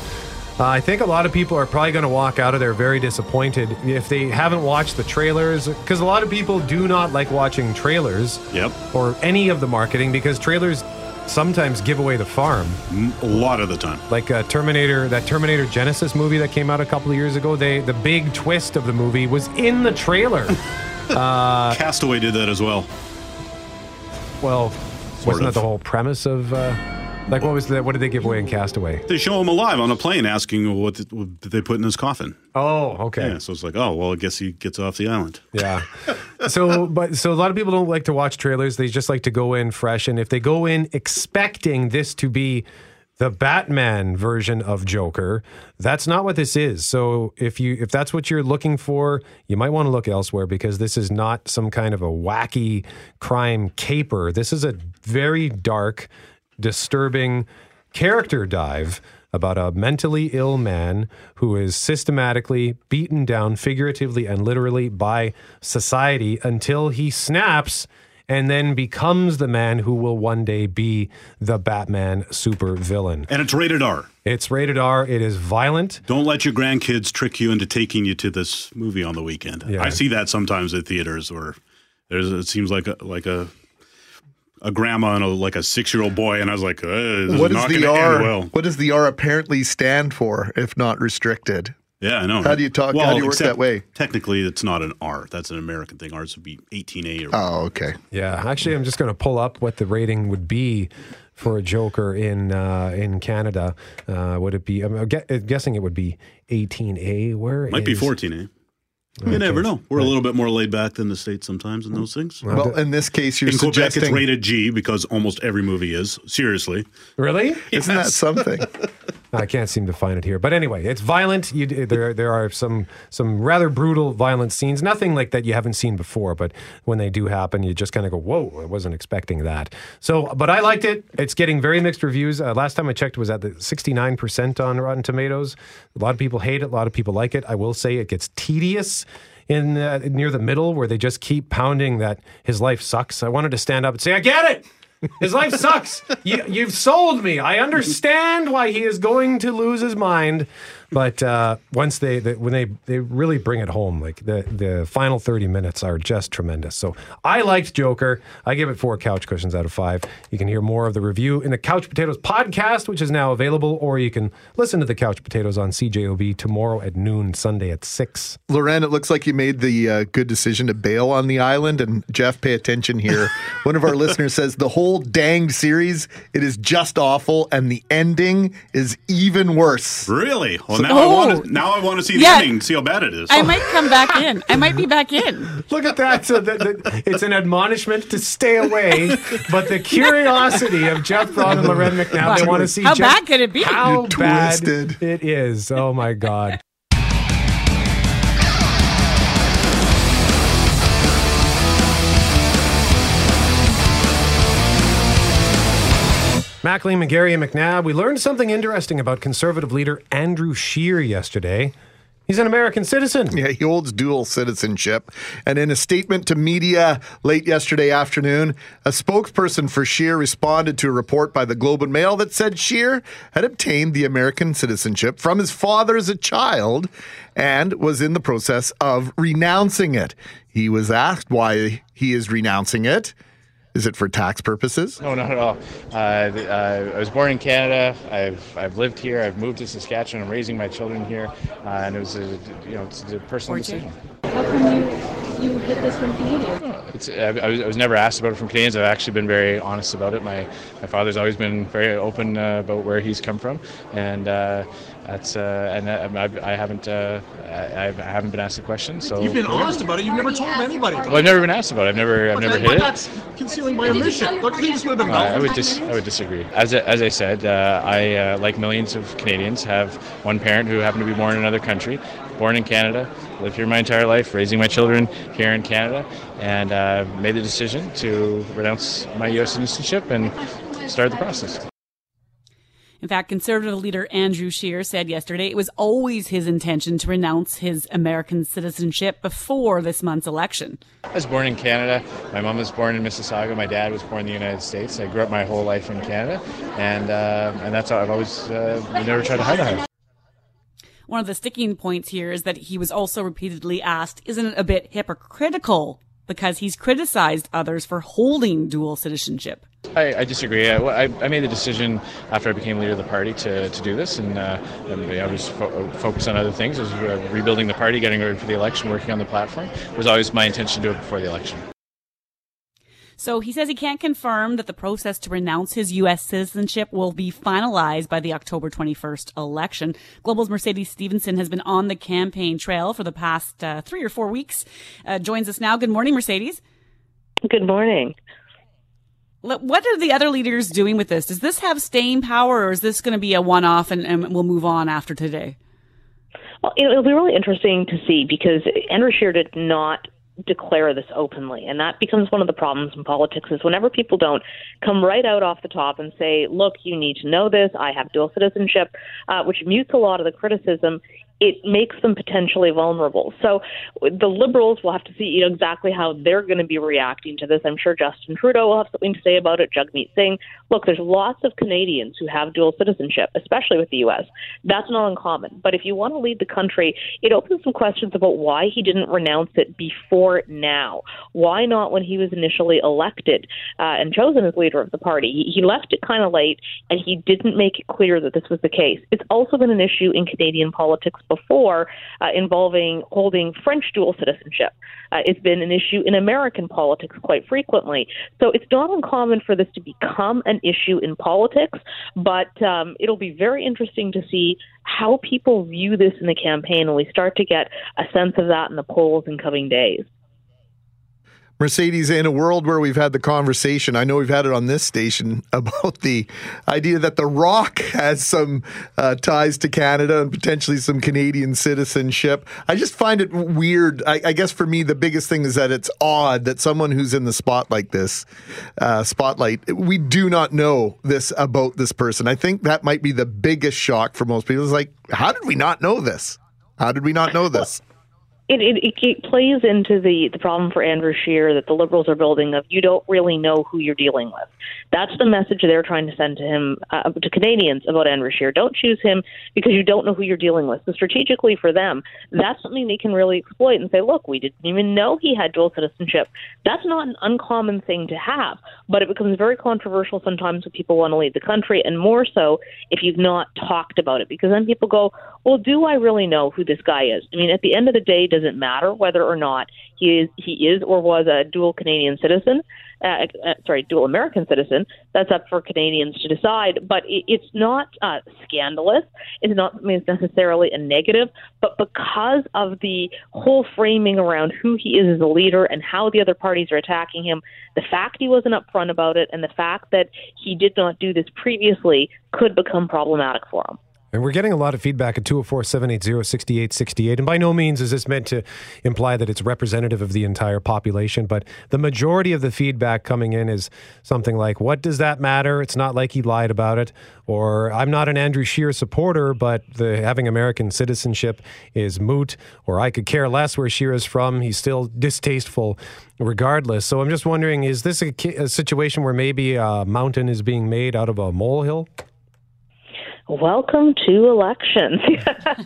Uh, I think a lot of people are probably going to walk out of there very disappointed if they haven't watched the trailers, because a lot of people do not like watching trailers. Yep. Or any of the marketing because trailers sometimes give away the farm. A lot of the time. Like uh, Terminator, that Terminator Genisys movie that came out a couple of years ago. They the big twist of the movie was in the trailer. uh, Castaway did that as well. well, Sort wasn't of. that the whole premise of? Uh, like what was the what did they give away in Castaway? They show him alive on a plane, asking what did, what did they put in his coffin. Oh, okay. Yeah, so it's like, oh, well, I guess he gets off the island. Yeah. so, but so a lot of people don't like to watch trailers. They just like to go in fresh. And if they go in expecting this to be the Batman version of Joker, that's not what this is. So if you if that's what you're looking for, you might want to look elsewhere because this is not some kind of a wacky crime caper. This is a very dark, disturbing character dive about a mentally ill man who is systematically beaten down figuratively and literally by society until he snaps and then becomes the man who will one day be the Batman super villain. And it's rated R. It's rated R. It is violent. Don't let your grandkids trick you into taking you to this movie on the weekend. Yeah. I see that sometimes at theaters where there's it seems like a like a a grandma and a like a six year old boy, and I was like, uh, this What is does not the R? well. What does the R apparently stand for, if not restricted? Yeah, I know. How do you talk? how do you work that way? Technically, it's not an R. That's an American thing. Ours would be 18A. Or Oh, okay. Yeah, actually, I'm just going to pull up what the rating would be for a Joker in uh, in Canada. Uh, would it be? I'm guessing it would be 18A. Where Might be 14A. You never know. We're a little bit more laid back than the states sometimes in those things. Well, in this case, you're in Quebec, it's rated G because almost every movie is. Seriously. Really? Isn't that something? I can't seem to find it here. But anyway, it's violent. You, there, there are some some rather brutal, violent scenes. Nothing like that you haven't seen before. But when they do happen, you just kind of go, "Whoa! I wasn't expecting that." So, but I liked it. It's getting very mixed reviews. Uh, last time I checked, was at the sixty nine percent on Rotten Tomatoes. A lot of people hate it. A lot of people like it. I will say it gets tedious. In uh, near the middle, where they just keep pounding that his life sucks. I wanted to stand up and say, "I get it. His life sucks. You, you've sold me. I understand why he is going to lose his mind. But uh, once they, they, when they, they really bring it home, like the, the final 30 minutes are just tremendous. So I liked Joker. I give it four couch cushions out of five. You can hear more of the review in the Couch Potatoes podcast, which is now available, or you can listen to the Couch Potatoes on CJOB tomorrow at noon, Sunday at 6. Loren, it looks like you made the uh, good decision to bail on the island. And Jeff, pay attention here. One of our listeners says the whole danged series it is just awful, and the ending is even worse. Really? Well, So- now I Oh. want to. Now I want to see the Yeah. ending. See how bad it is. I might come back in. I might be back in. Look at that. So the, the, it's an admonishment to stay away, but the curiosity of Jeff Braun and Loren McNabb, they want to see How Jeff- bad could it be? How You bad twisted. it is. Oh my God. Mackley, McGarry, and McNabb, we learned something interesting about conservative leader Andrew Scheer yesterday. He's an American citizen. Yeah, he holds dual citizenship. And in a statement to media late yesterday afternoon, a spokesperson for Scheer responded to a report by the Globe and Mail that said Scheer had obtained the American citizenship from his father as a child and was in the process of renouncing it. He was asked why he is renouncing it. Is it for tax purposes? No, not at all. Uh, uh, I was born in Canada. I've I've lived here. I've moved to Saskatchewan. I'm raising my children here, uh, and it was a you know it's a personal decision. How come you, you hid this from Canadians? It's, I, I, was, I was never asked about it from Canadians. I've actually been very honest about it. My my father's always been very open uh, about where he's come from, and uh, that's uh, and I, I, I haven't uh, I, I haven't been asked the question. So You've been honest about it. You've never told anybody. Well, I've never been asked about it. I've never I've But never that- hid but it. that's concealing my omission. Look, things would have been Uh, I would dis- I would disagree. As I, as I said, uh, I uh, like millions of Canadians have one parent who happened to be born in another country, born in Canada, lived here my entire life, raising my children here in Canada, and uh, made the decision to renounce my U.S. citizenship and start the process. In fact, conservative leader Andrew Scheer said yesterday it was always his intention to renounce his American citizenship before this month's election. I was born in Canada. My mom was born in Mississauga. My dad was born in the United States. I grew up my whole life in Canada, and uh, and that's how I've always uh, never tried to hide that. One of the sticking points here is that he was also repeatedly asked, isn't it a bit hypocritical because he's criticized others for holding dual citizenship? I, I disagree. I, I, made the decision after I became leader of the party to, to do this, and, uh, and I was fo- focused on other things. I was uh, rebuilding the party, getting ready for the election, working on the platform. It was always my intention to do it before the election. So he says he can't confirm that the process to renounce his U.S. citizenship will be finalized by the October 21st election. Global's Mercedes Stephenson has been on the campaign trail for the past uh, three or four weeks. Uh, joins us now. Good morning, Mercedes. Good morning. What are the other leaders doing with this? Does this have staying power, or is this going to be a one-off and, and we'll move on after today? Well, it'll be really interesting to see because Andrew Scheer did not declare this openly. And that becomes one of the problems in politics is whenever people don't come right out off the top and say look you need to know this. I have dual citizenship uh, which mutes a lot of the criticism it makes them potentially vulnerable. So the Liberals will have to see you know, exactly how they're going to be reacting to this. I'm sure Justin Trudeau will have something to say about it. Jagmeet Singh. Look, there's lots of Canadians who have dual citizenship, especially with the U.S. That's not uncommon. But if you want to lead the country, it opens some questions about why he didn't renounce it before now. Why not when he was initially elected uh, and chosen as leader of the party? He left it kind of late, and he didn't make it clear that this was the case. It's also been an issue in Canadian politics before uh, involving holding French dual citizenship. Uh, it's been an issue in American politics quite frequently. So it's not uncommon for this to become an issue in politics, but um, it'll be very interesting to see how people view this in the campaign and we start to get a sense of that in the polls in coming days. Mercedes, in a world where we've had the conversation, I know we've had it on this station about the idea that The Rock has some uh, ties to Canada and potentially some Canadian citizenship. I just find it weird. I, I, guess for me, the biggest thing is that it's odd that someone who's in the spot like this, uh, spotlight, we do not know this about this person. I think that might be the biggest shock for most people. It's like, how did we not know this? How did we not know this? It, it, it plays into the, the problem for Andrew Scheer that the Liberals are building of you don't really know who you're dealing with. That's the message they're trying to send to him, uh, to Canadians about Andrew Scheer. Don't choose him because you don't know who you're dealing with. So strategically for them, that's something they can really exploit and say, look, we didn't even know he had dual citizenship. That's not an uncommon thing to have, but it becomes very controversial sometimes when people want to lead the country, and more so if you've not talked about it, because then people go, well, do I really know who this guy is? I mean, at the end of the day, does it matter whether or not he is he is or was a dual Canadian citizen? Uh, uh, sorry, dual American citizen. That's up for Canadians to decide. But it, it's not uh, scandalous. It's not something that's necessarily a negative. But because of the whole framing around who he is as a leader and how the other parties are attacking him, the fact he wasn't upfront about it and the fact that he did not do this previously could become problematic for him. And we're getting a lot of feedback at 204 780 6868. And by no means is this meant to imply that it's representative of the entire population, but the majority of the feedback coming in is something like, What does that matter? It's not like he lied about it. Or I'm not an Andrew Scheer supporter, but the having American citizenship is moot. Or I could care less where Scheer is from. He's still distasteful regardless. So I'm just wondering is this a, a situation where maybe a mountain is being made out of a molehill? Welcome to elections.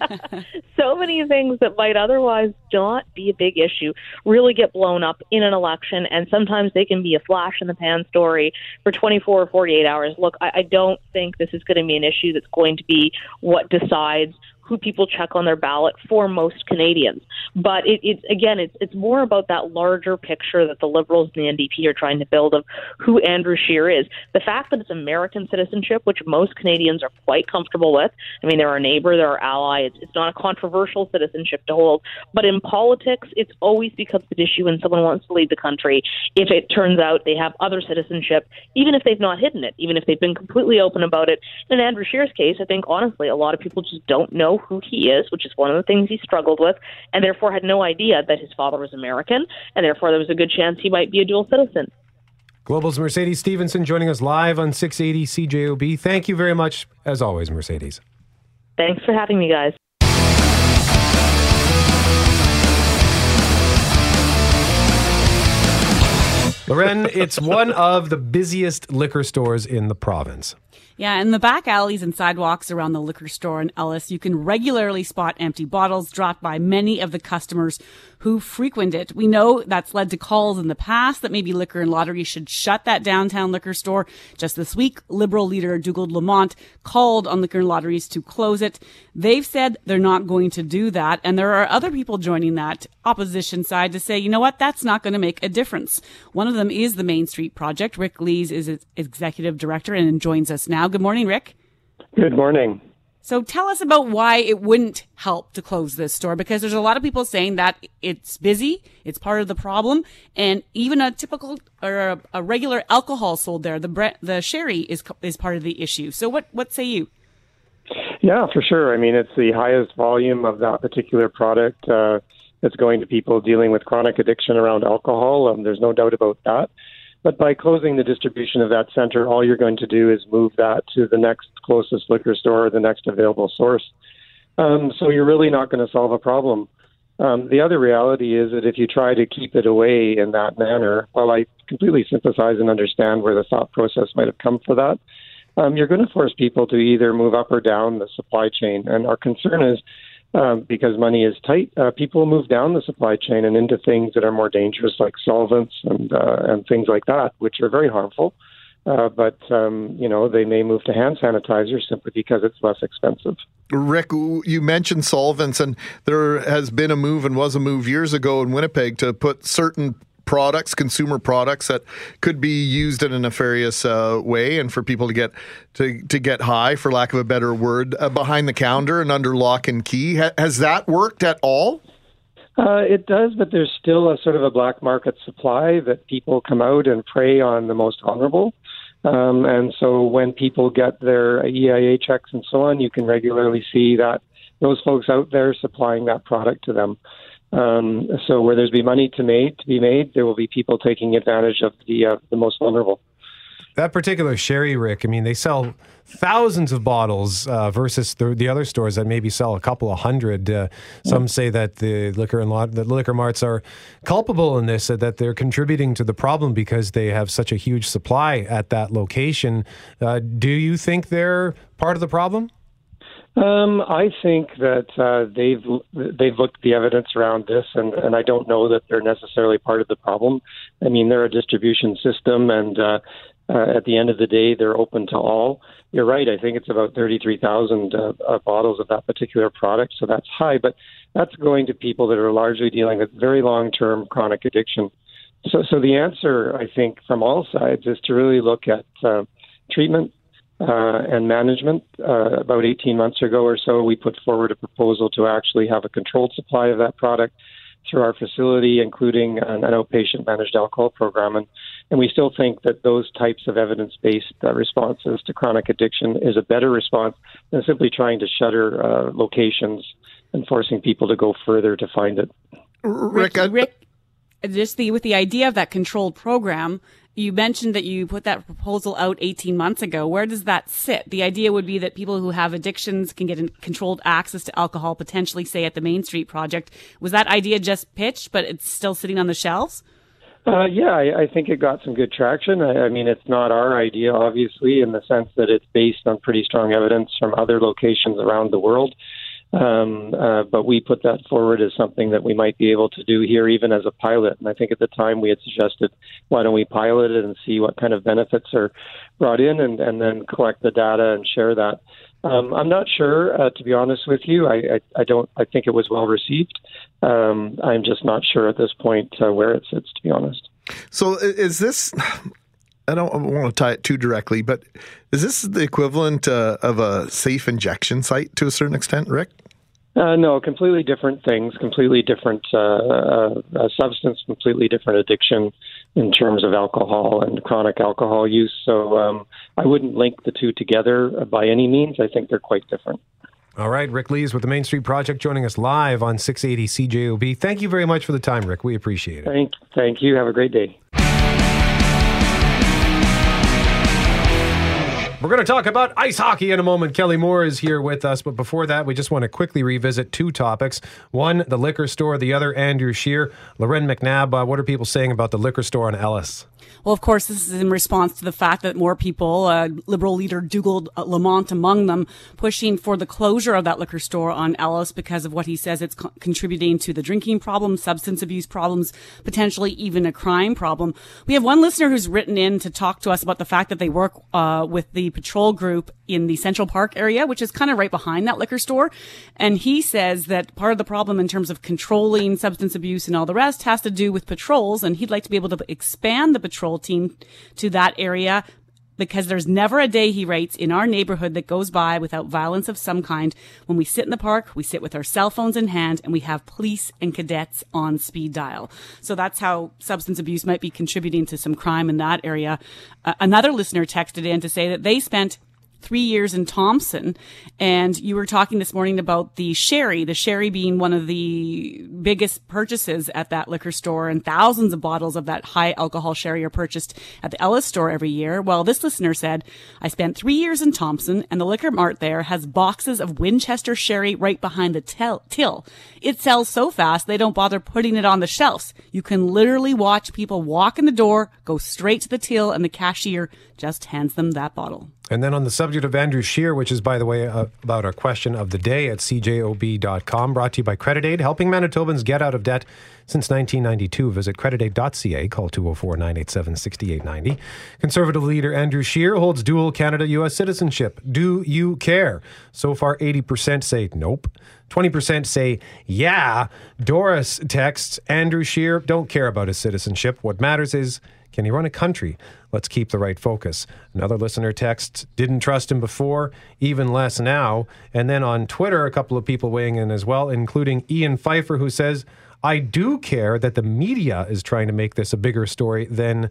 so many things that might otherwise not be a big issue really get blown up in an election, and sometimes they can be a flash in the pan story for 24 or 48 hours. Look, I, I don't think this is going to be an issue that's going to be what decides who people check on their ballot for most Canadians. But it, it again, it's it's more about that larger picture that the Liberals and the NDP are trying to build of who Andrew Scheer is. The fact that it's American citizenship, which most Canadians are quite comfortable with. I mean, they're our neighbor, they're our ally. It's, it's not a controversial citizenship to hold. But in politics, it's always becomes an issue when someone wants to lead the country. If it turns out they have other citizenship, even if they've not hidden it, even if they've been completely open about it. In Andrew Scheer's case, I think honestly, a lot of people just don't know who he is, which is one of the things he struggled with, and therefore had no idea that his father was American, and therefore there was a good chance he might be a dual citizen. Global's Mercedes Stephenson joining us live on 680 CJOB. Thank you very much, as always, Mercedes. Thanks for having me, guys. Loren, it's one of the busiest liquor stores in the province. Yeah, in the back alleys and sidewalks around the liquor store in Ellice, you can regularly spot empty bottles dropped by many of the customers who frequent it. We know that's led to calls in the past that maybe liquor and lottery should shut that downtown liquor store. Just this week, Liberal leader Dougald Lamont called on liquor and lotteries to close it. They've said they're not going to do that. And there are other people joining that opposition side to say, you know what, that's not going to make a difference. One of them is the Main Street Project. Rick Lees is its executive director and joins us now. Good morning, Rick. Good morning. So tell us about why it wouldn't help to close this store because there's a lot of people saying that it's busy, it's part of the problem, and even a typical or a, a regular alcohol sold there, the bre- the sherry is is part of the issue. So what what say you? Yeah, for sure. I mean, it's the highest volume of that particular product uh, that's going to people dealing with chronic addiction around alcohol. Um, there's no doubt about that. But by closing the distribution of that center, all you're going to do is move that to the next closest liquor store or the next available source. Um, so you're really not going to solve a problem. Um, the other reality is that if you try to keep it away in that manner, while I completely sympathize and understand where the thought process might have come for that, um, you're going to force people to either move up or down the supply chain. And our concern is um, because money is tight, uh, people move down the supply chain and into things that are more dangerous, like solvents and uh, and things like that, which are very harmful. Uh, but um, you know they may move to hand sanitizer simply because it's less expensive. Rick, you mentioned solvents, and there has been a move and was a move years ago in Winnipeg to put certain products, consumer products that could be used in a nefarious uh, way, and for people to get to to get high, for lack of a better word, uh, behind the counter and under lock and key. Ha- has that worked at all? Uh, it does, but there's still a sort of a black market supply that people come out and prey on the most vulnerable. Um, and so when people get their EIA checks and so on, you can regularly see that those folks out there supplying that product to them. Um, so where there's be money to made to be made, there will be people taking advantage of the uh, the most vulnerable. That particular sherry, Rick. I mean, they sell thousands of bottles uh, versus the, the other stores that maybe sell a couple of hundred. Uh, some say that the liquor and lot, the liquor marts are culpable in this, uh, that they're contributing to the problem because they have such a huge supply at that location. Uh, do you think they're part of the problem? Um, I think that uh, they've they've looked the evidence around this, and, and I don't know that they're necessarily part of the problem. I mean, they're a distribution system, and uh, uh, at the end of the day, they're open to all. You're right. I think it's about 33,000 uh, uh, bottles of that particular product, so that's high, but that's going to people that are largely dealing with very long-term chronic addiction. So, so the answer, I think, from all sides is to really look at uh, treatment uh, and management. Uh, about 18 months ago or so, we put forward a proposal to actually have a controlled supply of that product through our facility, including an, an outpatient managed alcohol program. And, and we still think that those types of evidence based uh, responses to chronic addiction is a better response than simply trying to shutter uh, locations and forcing people to go further to find it. Rick, Rick, just the with the idea of that controlled program, you mentioned that you put that proposal out 18 months ago. Where does that sit? The idea would be that people who have addictions can get controlled access to alcohol, potentially, say, at the Main Street Project. Was that idea just pitched, but it's still sitting on the shelves? Uh, yeah, I, I think it got some good traction. I, I mean, it's not our idea, obviously, in the sense that it's based on pretty strong evidence from other locations around the world. Um, uh, but we put that forward as something that we might be able to do here, even as a pilot. And I think at the time we had suggested, why don't we pilot it and see what kind of benefits are brought in, and, and then collect the data and share that. Um, I'm not sure, uh, to be honest with you. I, I, I, don't. I think it was well received. Um, I'm just not sure at this point uh, where it sits, to be honest. So, is this? I don't want to tie it too directly, but is this the equivalent uh, of a safe injection site to a certain extent, Rick? Uh, no, completely different things, completely different uh, uh, uh, substance, completely different addiction in terms of alcohol and chronic alcohol use. So um, I wouldn't link the two together by any means. I think they're quite different. All right, Rick Lees with the Main Street Project joining us live on 680 CJOB. Thank you very much for the time, Rick. We appreciate it. Thank, thank you. Have a great day. We're going to talk about ice hockey in a moment. Kelly Moore is here with us. But before that, we just want to quickly revisit two topics. One, the liquor store, the other, Andrew Scheer. Loren McNabb, uh, what are people saying about the liquor store on Ellice? Well, of course, this is in response to the fact that more people, uh, Liberal leader Dougald Lamont among them, pushing for the closure of that liquor store on Ellice because of what he says it's co- contributing to the drinking problem, substance abuse problems, potentially even a crime problem. We have one listener who's written in to talk to us about the fact that they work uh, with the patrol group in the Central Park area, which is kind of right behind that liquor store. And he says that part of the problem in terms of controlling substance abuse and all the rest has to do with patrols. And he'd like to be able to expand the patrol team to that area because there's never a day, he writes, in our neighborhood that goes by without violence of some kind. When we sit in the park, we sit with our cell phones in hand and we have police and cadets on speed dial. So that's how substance abuse might be contributing to some crime in that area. Uh, another listener texted in to say that they spent three years in Thompson. And you were talking this morning about the sherry, the sherry being one of the biggest purchases at that liquor store and thousands of bottles of that high alcohol sherry are purchased at the Ellice store every year. Well, this listener said, I spent three years in Thompson and the liquor mart there has boxes of Winchester sherry right behind the tel- till. It sells so fast they don't bother putting it on the shelves. You can literally watch people walk in the door, go straight to the till and the cashier just hands them that bottle. And then on the subject of Andrew Scheer, which is, by the way, uh, about our question of the day at cjob.com, brought to you by Credit Aid, helping Manitobans get out of debt since 1992. Visit creditaid.ca, call 204 987 6890. Conservative leader Andrew Scheer holds dual Canada U.S. citizenship. Do you care? So far, 80% say nope. 20% say yeah. Doris texts Andrew Scheer, don't care about his citizenship. What matters is can he run a country? Let's keep the right focus. Another listener text didn't trust him before, even less now. And then on Twitter, a couple of people weighing in as well, including Ian Pfeiffer, who says, I do care that the media is trying to make this a bigger story than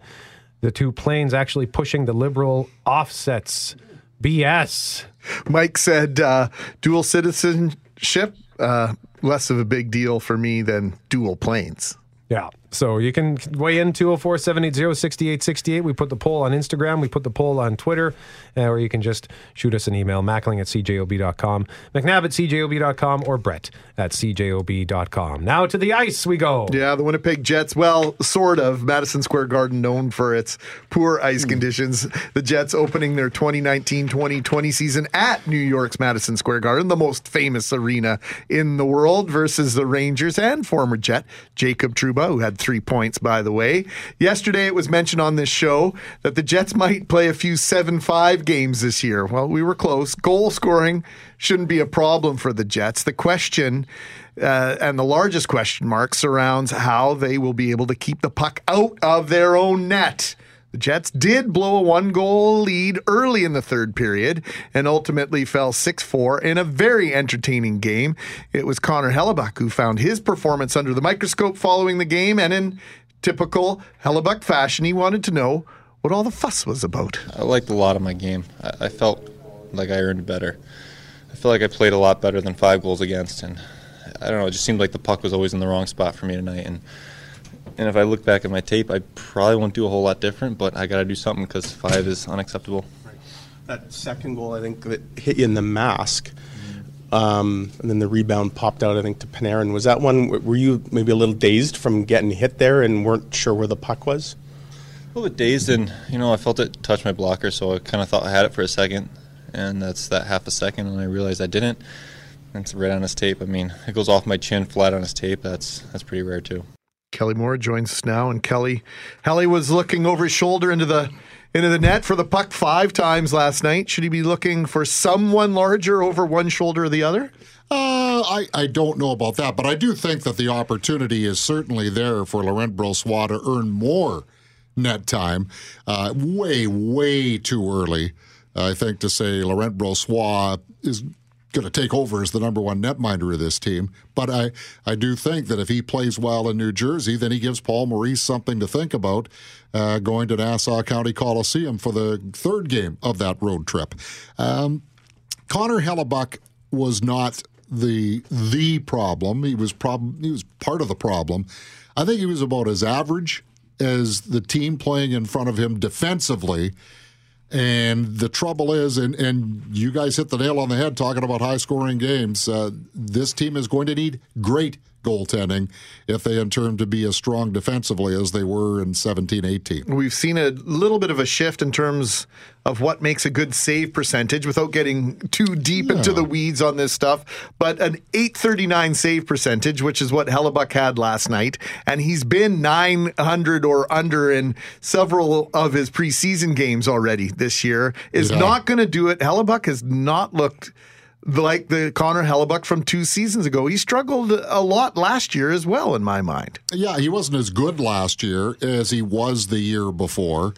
the two planes actually pushing the liberal offsets. BS. Mike said uh, dual citizenship, uh, less of a big deal for me than dual planes. Yeah. So you can weigh in 204 780 6868. We put the poll on Instagram. We put the poll on Twitter, uh, or you can just shoot us an email, mackling at cjob.com, McNabb at cjob.com, or Brett at cjob.com. Now to the ice we go. Yeah, the Winnipeg Jets, well, sort of. Madison Square Garden known for its poor ice Hmm. conditions. The Jets opening their 2019 2020 season at New York's Madison Square Garden, the most famous arena in the world, versus the Rangers and former Jet Jacob Trouba, who had three points, by the way. Yesterday, it was mentioned on this show that the Jets might play a few 7 5 games this year. Well, we were close. Goal scoring shouldn't be a problem for the Jets. The question, uh, and the largest question mark, surrounds how they will be able to keep the puck out of their own net. The Jets did blow a one goal lead early in the third period and ultimately fell 6 4 in a very entertaining game. It was Connor Hellebuyck who found his performance under the microscope following the game, and in typical Hellebuyck fashion, he wanted to know what all the fuss was about. I liked a lot of my game. I, I felt like I earned better. I feel like I played a lot better than five goals against, and I don't know. It just seemed like the puck was always in the wrong spot for me tonight. And and if I look back at my tape, I probably won't do a whole lot different. But I got to do something because five is unacceptable. That second goal, I think, that hit you in the mask. Um, and then the rebound popped out, I think, to Panarin. Was that one, were you maybe a little dazed from getting hit there and weren't sure where the puck was? A little bit dazed, and you know, I felt it touch my blocker, so I kind of thought I had it for a second, and that's that half a second, and I realized I didn't. It's right on his tape. I mean, it goes off my chin flat on his tape. That's that's pretty rare too. Kelly Moore joins us now, and Kelly, Kelly was looking over his shoulder into the into the net for the puck five times last night. Should he be looking for someone larger over one shoulder or the other? Uh, I, I don't know about that, but I do think that the opportunity is certainly there for Laurent Brossoit to earn more net time. Uh, way, way too early, I think, to say Laurent Brossoit is going to take over as the number one netminder of this team. But I, I do think that if he plays well in New Jersey, then he gives Paul Maurice something to think about uh, going to Nassau County Coliseum for the third game of that road trip. Um, Connor Hellebuyck was not the the problem. He was prob- he was part of the problem. I think he was about as average as the team playing in front of him defensively. And the trouble is, and, and you guys hit the nail on the head talking about high scoring games. Uh, this team is going to need great goaltending if they in turn to be as strong defensively as they were in 17 18. We've seen a little bit of a shift in terms of what makes a good save percentage without getting too deep into the weeds on this stuff. But an 839 save percentage, which is what Hellebuyck had last night, and he's been 900 or under in several of his preseason games already this year, is Yeah. not going to do it. Hellebuyck has not looked like the Connor Hellebuyck from two seasons ago. He struggled a lot last year as well, in my mind. Yeah, he wasn't as good last year as he was the year before,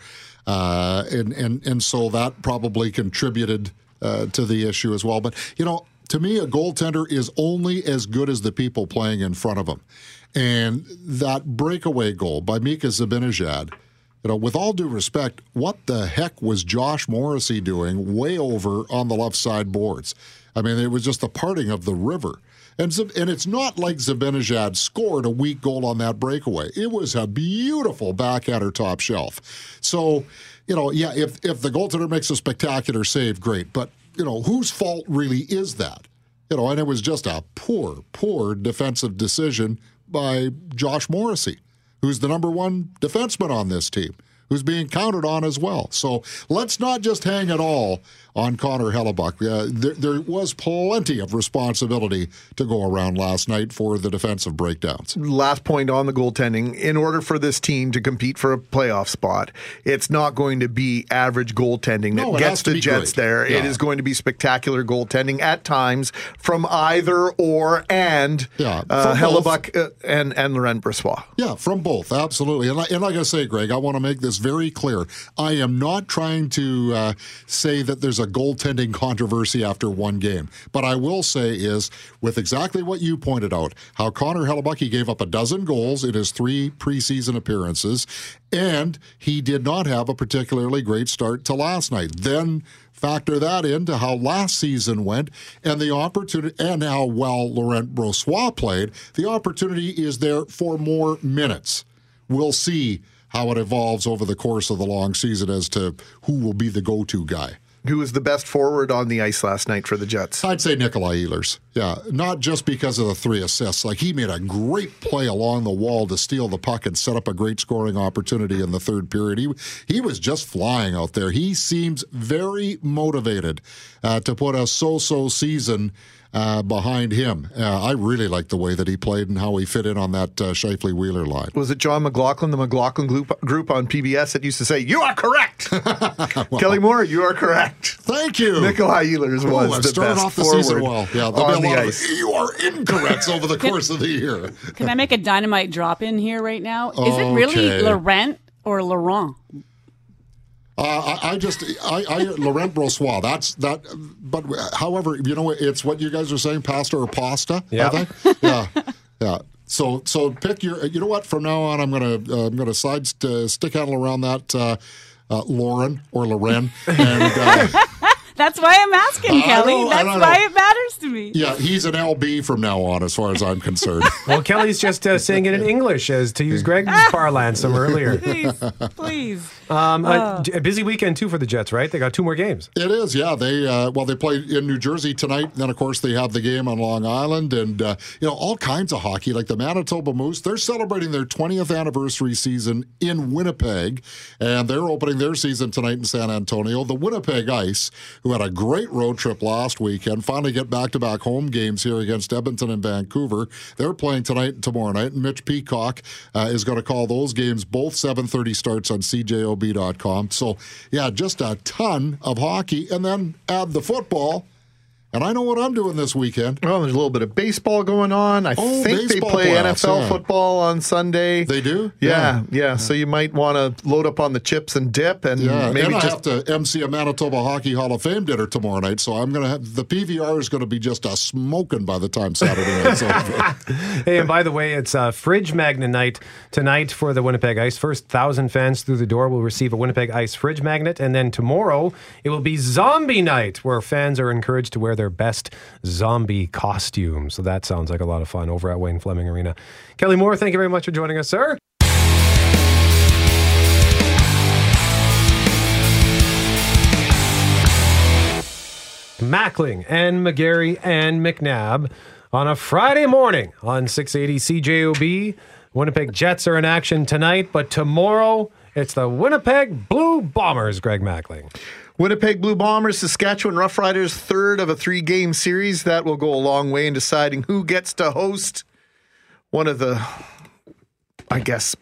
uh, and and and so that probably contributed uh, to the issue as well. But you know, to me, a goaltender is only as good as the people playing in front of him, and that breakaway goal by Mika Zibanejad. You know, with all due respect, what the heck was Josh Morrissey doing way over on the left side boards? I mean, it was just the parting of the river. And, and it's not like Zibanejad scored a weak goal on that breakaway. It was a beautiful backhander top shelf. So, you know, yeah, if, if the goaltender makes a spectacular save, great. But, you know, whose fault really is that? You know, and it was just a poor, poor defensive decision by Josh Morrissey, who's the number one defenseman on this team, who's being counted on as well. So let's not just hang it all on Connor Hellebuyck. Uh, there, there was plenty of responsibility to go around last night for the defensive breakdowns. last point on the goaltending in order for this team to compete for a playoff spot it's not going to be average goaltending that No, gets the jets great. there it Yeah. is going to be spectacular goaltending at times from either or and Yeah, uh. Hellebuyck uh, and and Laurent Brossoit Yeah, from both, absolutely. And, like- and like I say, Greg, I want to make this very clear. I am not trying to uh, say that there's a goaltending controversy after one game. But I will say is, with exactly what you pointed out, how Connor Hellebuyck, he gave up a dozen goals in his three preseason appearances, and he did not have a particularly great start to last night. Then factor that into how last season went and the opportunity and how well Laurent Brossois played. The opportunity is there for more minutes. We'll see how it evolves over the course of the long season as to who will be the go-to guy. Who was the best forward on the ice last night for the Jets I'd say Nikolai Ehlers. Yeah, not just because of the three assists. Like he made a great play along the wall to steal the puck and set up a great scoring opportunity in the third period. He he was just flying out there. He seems very motivated uh, to put a so-so season uh, behind him. Uh, I really like the way that he played and how he fit in on that uh, Scheifele Wheeler line. was it John McLaughlin, the McLaughlin group, group on PBS that used to say, You are correct! Kelly Moore, you are correct. Thank you. Nikolai Ehlers Oh, was I've the started best off the forward season well. Yeah, there'll on be a the lot ice. of you are incorrect over the course of the year. Can I make a dynamite drop in here right now? Is it really Okay. Laurent or Laurent? Uh, I, I just, I, I, Laurent Brossoit. That's that. But however, you know, it's what you guys are saying, pasta or pasta. Yeah. I think. Yeah, yeah. So, so pick your. You know what? From now on, I'm gonna, uh, I'm gonna side st- stick handle around that. Uh, uh, Lauren or Loren, and uh, That's why I'm asking, I Kelly. know, I That's know. why it matters to me. yeah, he's an LB from now on, as far as I'm concerned. Well, Kelly's just uh, saying it in English, as to use Greg's parlance from earlier. Please, please. Um, Oh. a, a busy weekend too for the Jets, right? They got two more games. It is, yeah. They uh, well, they play in New Jersey tonight. And then, of course, they have the game on Long Island, and uh, you know all kinds of hockey, like the Manitoba Moose. They're celebrating their 20th anniversary season in Winnipeg, and they're opening their season tonight in San Antonio. The Winnipeg Ice, who had a great road trip last weekend, finally get back-to-back home games here against Edmonton and Vancouver. They're playing tonight and tomorrow night. And Mitch Peacock uh, is going to call those games both 7:30 starts on CJOB.com. So yeah, just a ton of hockey, and then add the football. And I know what I'm doing this weekend. Well, there's a little bit of baseball going on. I Oh, think they play playoffs, NFL yeah. football on Sunday. They do? Yeah, yeah. So you might want to load up on the chips and dip, and Yeah, maybe and I just have to MC a Manitoba Hockey Hall of Fame dinner tomorrow night, so I'm gonna have the PVR is gonna be just a smoking by the time Saturday night's over. Hey, and by the way, it's uh, Fridge Magnet night tonight for the Winnipeg Ice. First thousand fans through the door will receive a Winnipeg Ice fridge magnet, and then tomorrow it will be Zombie Night, where fans are encouraged to wear their best zombie costume. So that sounds like a lot of fun over at Wayne Fleming Arena. Kelly Moore, thank you very much for joining us, sir. Mackling and McGarry and McNabb on a Friday morning on 680 CJOB. Winnipeg Jets are in action tonight, but tomorrow it's the Winnipeg Blue Bombers, Greg Mackling. Winnipeg Blue Bombers, Saskatchewan Roughriders, third of a three game series. That will go a long way in deciding who gets to host one of the, I guess,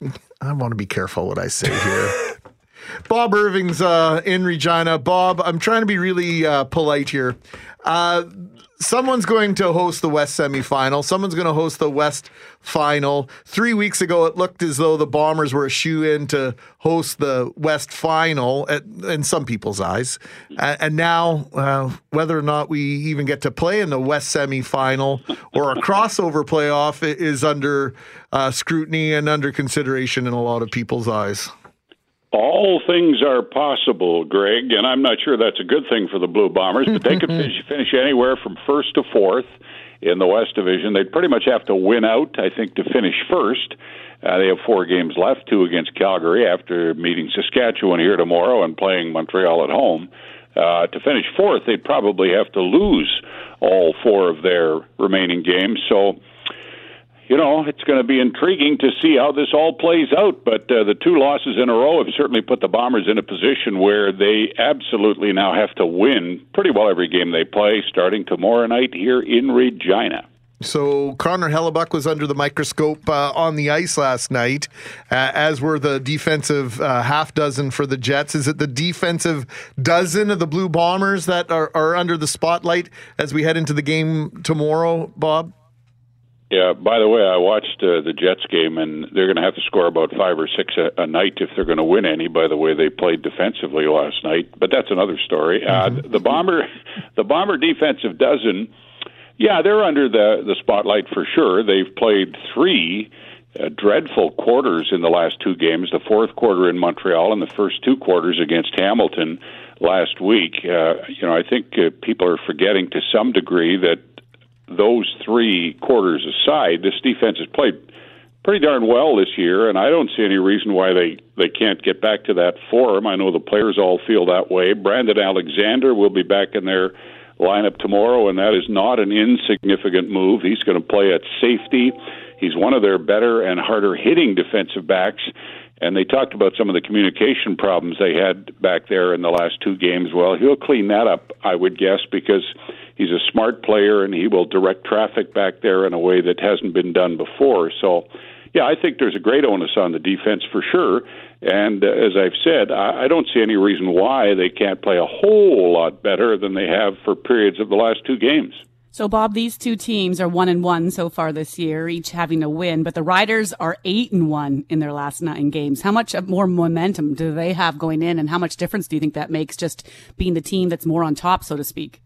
I want to be careful what I say here. Bob Irving's uh, in Regina. Bob, I'm trying to be really uh, polite here. Uh, someone's going to host the West semifinal. Someone's going to host the West final. Three weeks ago, it looked as though the Bombers were a shoe in to host the West final, at, in some people's eyes. Uh, and now, uh, whether or not we even get to play in the West semifinal or a crossover playoff is under uh, scrutiny and under consideration in a lot of people's eyes. All things are possible, Greg, and I'm not sure that's a good thing for the Blue Bombers, but they could finish, finish anywhere from first to fourth in the West Division. They'd pretty much have to win out, I think, to finish first. Uh, they have four games left, two against Calgary after meeting Saskatchewan here tomorrow and playing Montreal at home. Uh, to finish fourth, they'd probably have to lose all four of their remaining games. So you know, it's going to be intriguing to see how this all plays out. But uh, the two losses in a row have certainly put the Bombers in a position where they absolutely now have to win pretty well every game they play, starting tomorrow night here in Regina. So Connor Hellebuyck was under the microscope uh, on the ice last night, uh, as were the defensive uh, half dozen for the Jets. Is it the defensive dozen of the Blue Bombers that are, are under the spotlight as we head into the game tomorrow, Bob? Yeah. By the way, I watched uh, the Jets game, and they're going to have to score about five or six a, a night if they're going to win any. By the way, they played defensively last night, but that's another story. Mm-hmm. Uh, the bomber, the bomber defensive dozen. Yeah, they're under the the spotlight for sure. They've played three uh, dreadful quarters in the last two games. The fourth quarter in Montreal and the first two quarters against Hamilton last week. Uh, you know, I think uh, people are forgetting to some degree that those three quarters aside, this defense has played pretty darn well this year, and I don't see any reason why they they can't get back to that form. I know the players all feel that way. Brandon Alexander will be back in their lineup tomorrow, and that is not an insignificant move. He's going to play at safety. He's one of their better and harder hitting defensive backs. And they talked about some of the communication problems they had back there in the last two games. Well, he'll clean that up, I would guess, because he's a smart player and he will direct traffic back there in a way that hasn't been done before. So, yeah, I think there's a great onus on the defense for sure. And uh, as I've said, I, I don't see any reason why they can't play a whole lot better than they have for periods of the last two games. So, Bob, these two teams are one and one so far this year, each having a win, but the Riders are eight and one in their last nine games. How much more momentum do they have going in, and how much difference do you think that makes just being the team that's more on top, so to speak?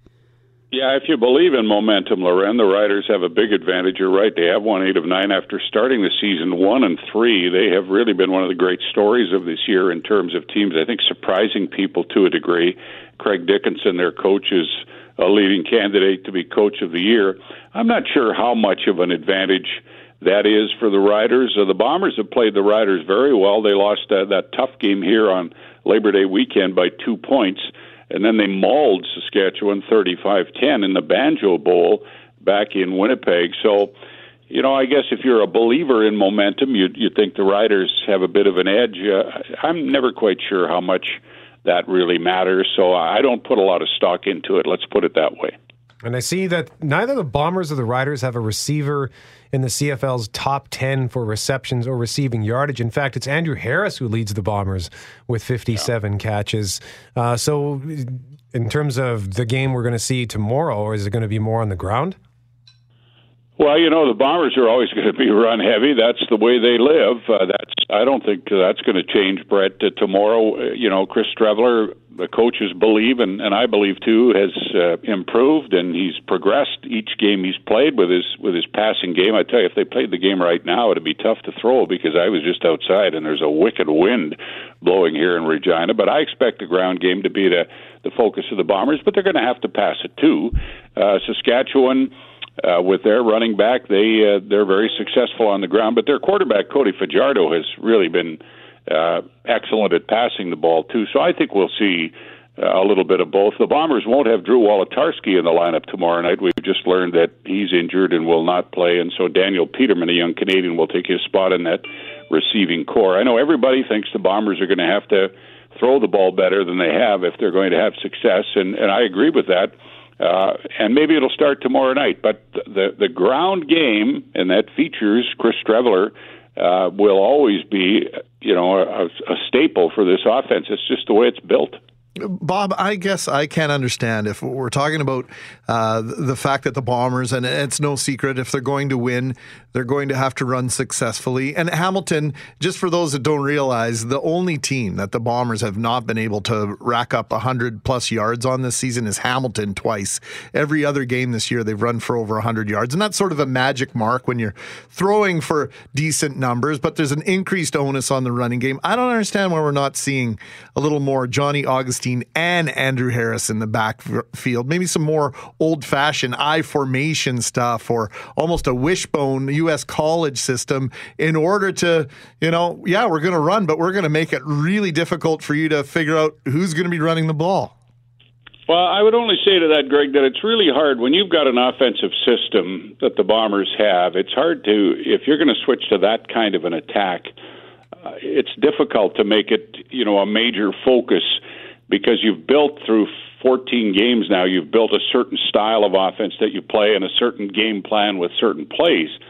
Yeah, if you believe in momentum, Loren, the Riders have a big advantage. You're right; they have won eight of nine after starting the season one and three. They have really been one of the great stories of this year in terms of teams. I think surprising people to a degree. Craig Dickenson, their coach, is a leading candidate to be coach of the year. I'm not sure how much of an advantage that is for the Riders. Uh, the Bombers have played the Riders very well. They lost uh, that tough game here on Labor Day weekend by two points and then they mauled Saskatchewan 35-10 in the Banjo Bowl back in Winnipeg. So, you know, I guess if you're a believer in momentum, you you think the Riders have a bit of an edge. Uh, I'm never quite sure how much that really matters, so I don't put a lot of stock into it. Let's put it that way. And I see that neither the Bombers or the Riders have a receiver in the CFL's top 10 for receptions or receiving yardage. In fact, it's Andrew Harris who leads the Bombers with 57 yeah. catches. Uh, so, in terms of the game we're going to see tomorrow, or is it going to be more on the ground? Well, you know, the Bombers are always going to be run heavy. That's the way they live. Uh, that's I don't think that's going to change, Brett. Uh, tomorrow, you know, Chris Streveler, the coaches believe, and, and I believe too, has uh, improved and he's progressed each game he's played with his with his passing game. I tell you, if they played the game right now, it'd be tough to throw because I was just outside and there's a wicked wind blowing here in Regina. But I expect the ground game to be the the focus of the Bombers, but they're going to have to pass it too. Uh, Saskatchewan uh, with their running back. They uh, they're very successful on the ground, but their quarterback Cody Fajardo has really been uh, excellent at passing the ball too. So I think we'll see uh, a little bit of both. The Bombers won't have Drew Wolitarsky in the lineup tomorrow night. We've just learned that he's injured and will not play, and so Daniel Petermann, a young Canadian, will take his spot in that receiving corps. I know everybody thinks the Bombers are going to have to throw the ball better than they have if they're going to have success, and, and I agree with that. Uh, and maybe it'll start tomorrow night. But the the ground game, and that features Chris Streveler, uh, will always be, you know, a, a staple for this offense. It's just the way it's built. Bob, I guess I can't understand if we're talking about uh, the fact that the Bombers, and it's no secret, if they're going to win, they're going to have to run successfully. And Hamilton, just for those that don't realize, the only team that the Bombers have not been able to rack up 100 plus yards on this season is Hamilton twice. Every other game this year, they've run for over 100 yards. And that's sort of a magic mark when you're throwing for decent numbers, but there's an increased onus on the running game. I don't understand why we're not seeing a little more Johnny Augustine and Andrew Harris in the backfield. Maybe some more old fashioned I formation stuff or almost a wishbone U.S. college system in order to, you know, yeah, we're going to run, but we're going to make it really difficult for you to figure out who's going to be running the ball. Well, I would only say to that, Greg, that it's really hard when you've got an offensive system that the Bombers have. It's hard to, if you're going to switch to that kind of an attack, uh, it's difficult to make it, you know, a major focus because you've built through 14 games now, you've built a certain style of offense that you play and a certain game plan with certain plays. Uh,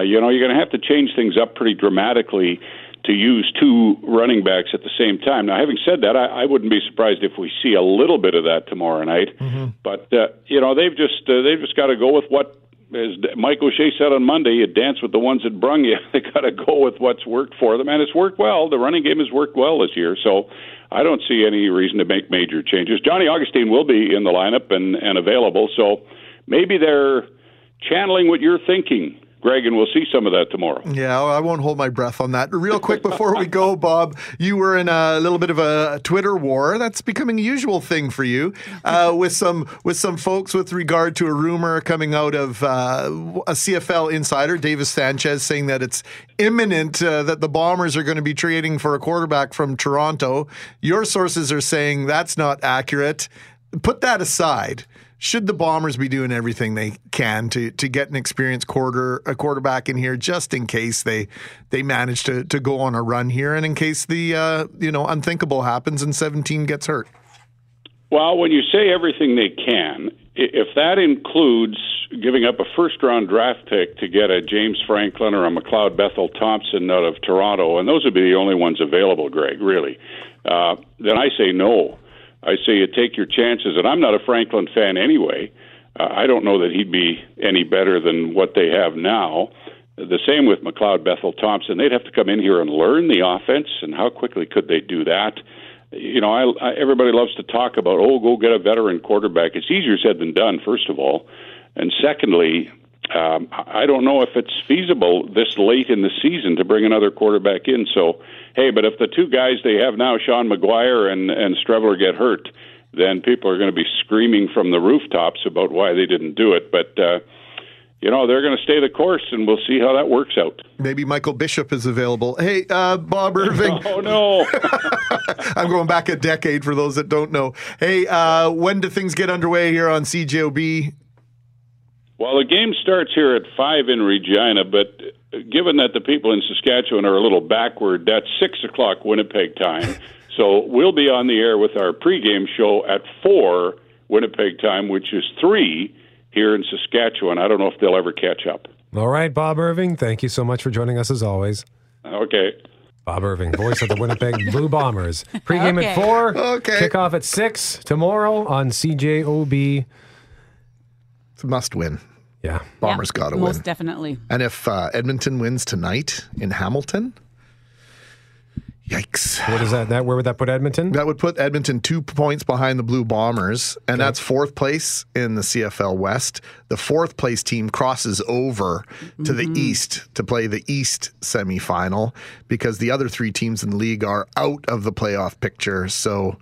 you know, you're going to have to change things up pretty dramatically to use two running backs at the same time. Now, having said that, I, I wouldn't be surprised if we see a little bit of that tomorrow night. Mm-hmm. But uh, you know, they've just uh, they've just got to go with what, as Mike O'Shea said on Monday, you dance with the ones that brung you. they got to go with what's worked for them, and it's worked well. The running game has worked well this year, so I don't see any reason to make major changes. Johnny Augustine will be in the lineup and and available, so maybe they're channeling what you're thinking Greg, and we'll see some of that tomorrow. Yeah, I won't hold my breath on that. Real quick before we go, Bob, you were in a little bit of a Twitter war. That's becoming a usual thing for you, uh, with some with some folks with regard to a rumor coming out of uh, a CFL insider, Davis Sanchez, saying that it's imminent uh, that the Bombers are going to be trading for a quarterback from Toronto. Your sources are saying that's not accurate. Put that aside should the Bombers be doing everything they can to to get an experienced quarter a quarterback in here just in case they they manage to to go on a run here and in case the uh, you know unthinkable happens and 17 gets hurt? Well, when you say everything they can, if that includes giving up a first round draft pick to get a James Franklin or a McLeod Bethel Thompson out of Toronto, and those would be the only ones available, Greg, really, uh, then I say no. I say you take your chances, and I'm not a Franklin fan anyway. Uh, I don't know that he'd be any better than what they have now. The same with McLeod Bethel Thompson. They'd have to come in here and learn the offense, and how quickly could they do that? You know, I, I, everybody loves to talk about, oh, go get a veteran quarterback. It's easier said than done, first of all. And secondly, um, I don't know if it's feasible this late in the season to bring another quarterback in. So, hey, but if the two guys they have now, Sean McGuire and and Streveler, get hurt, then people are going to be screaming from the rooftops about why they didn't do it. But uh, you know they're going to stay the course, and we'll see how that works out. Maybe Michael Bishop is available. Hey, uh, Bob Irving. oh no, I'm going back a decade for those that don't know. Hey, uh, when do things get underway here on CJOB? Well, the game starts here at 5 in Regina, but given that the people in Saskatchewan are a little backward, that's 6 o'clock Winnipeg time. so we'll be on the air with our pregame show at 4 Winnipeg time, which is 3 here in Saskatchewan. I don't know if they'll ever catch up. All right, Bob Irving, thank you so much for joining us as always. Okay. Bob Irving, voice of the Winnipeg Blue Bombers. Pregame okay. at 4, okay. kickoff at 6 tomorrow on CJOB. It's a must win. Yeah. Bombers yeah, got to win. Most definitely. And if uh, Edmonton wins tonight in Hamilton, yikes. What is that? That where would that put Edmonton? That would put Edmonton two points behind the Blue Bombers, and okay. that's fourth place in the CFL West. The fourth place team crosses over to mm-hmm. the East to play the East semifinal because the other three teams in the league are out of the playoff picture. So,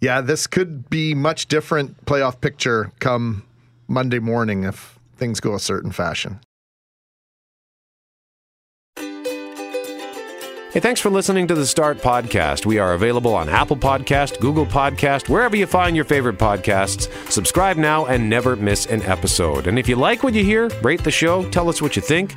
yeah, this could be much different playoff picture come Monday morning if things go a certain fashion. Hey, thanks for listening to the Start Podcast. We are available on Apple Podcast, Google Podcast, wherever you find your favorite podcasts. Subscribe now and never miss an episode. And if you like what you hear, rate the show, tell us what you think.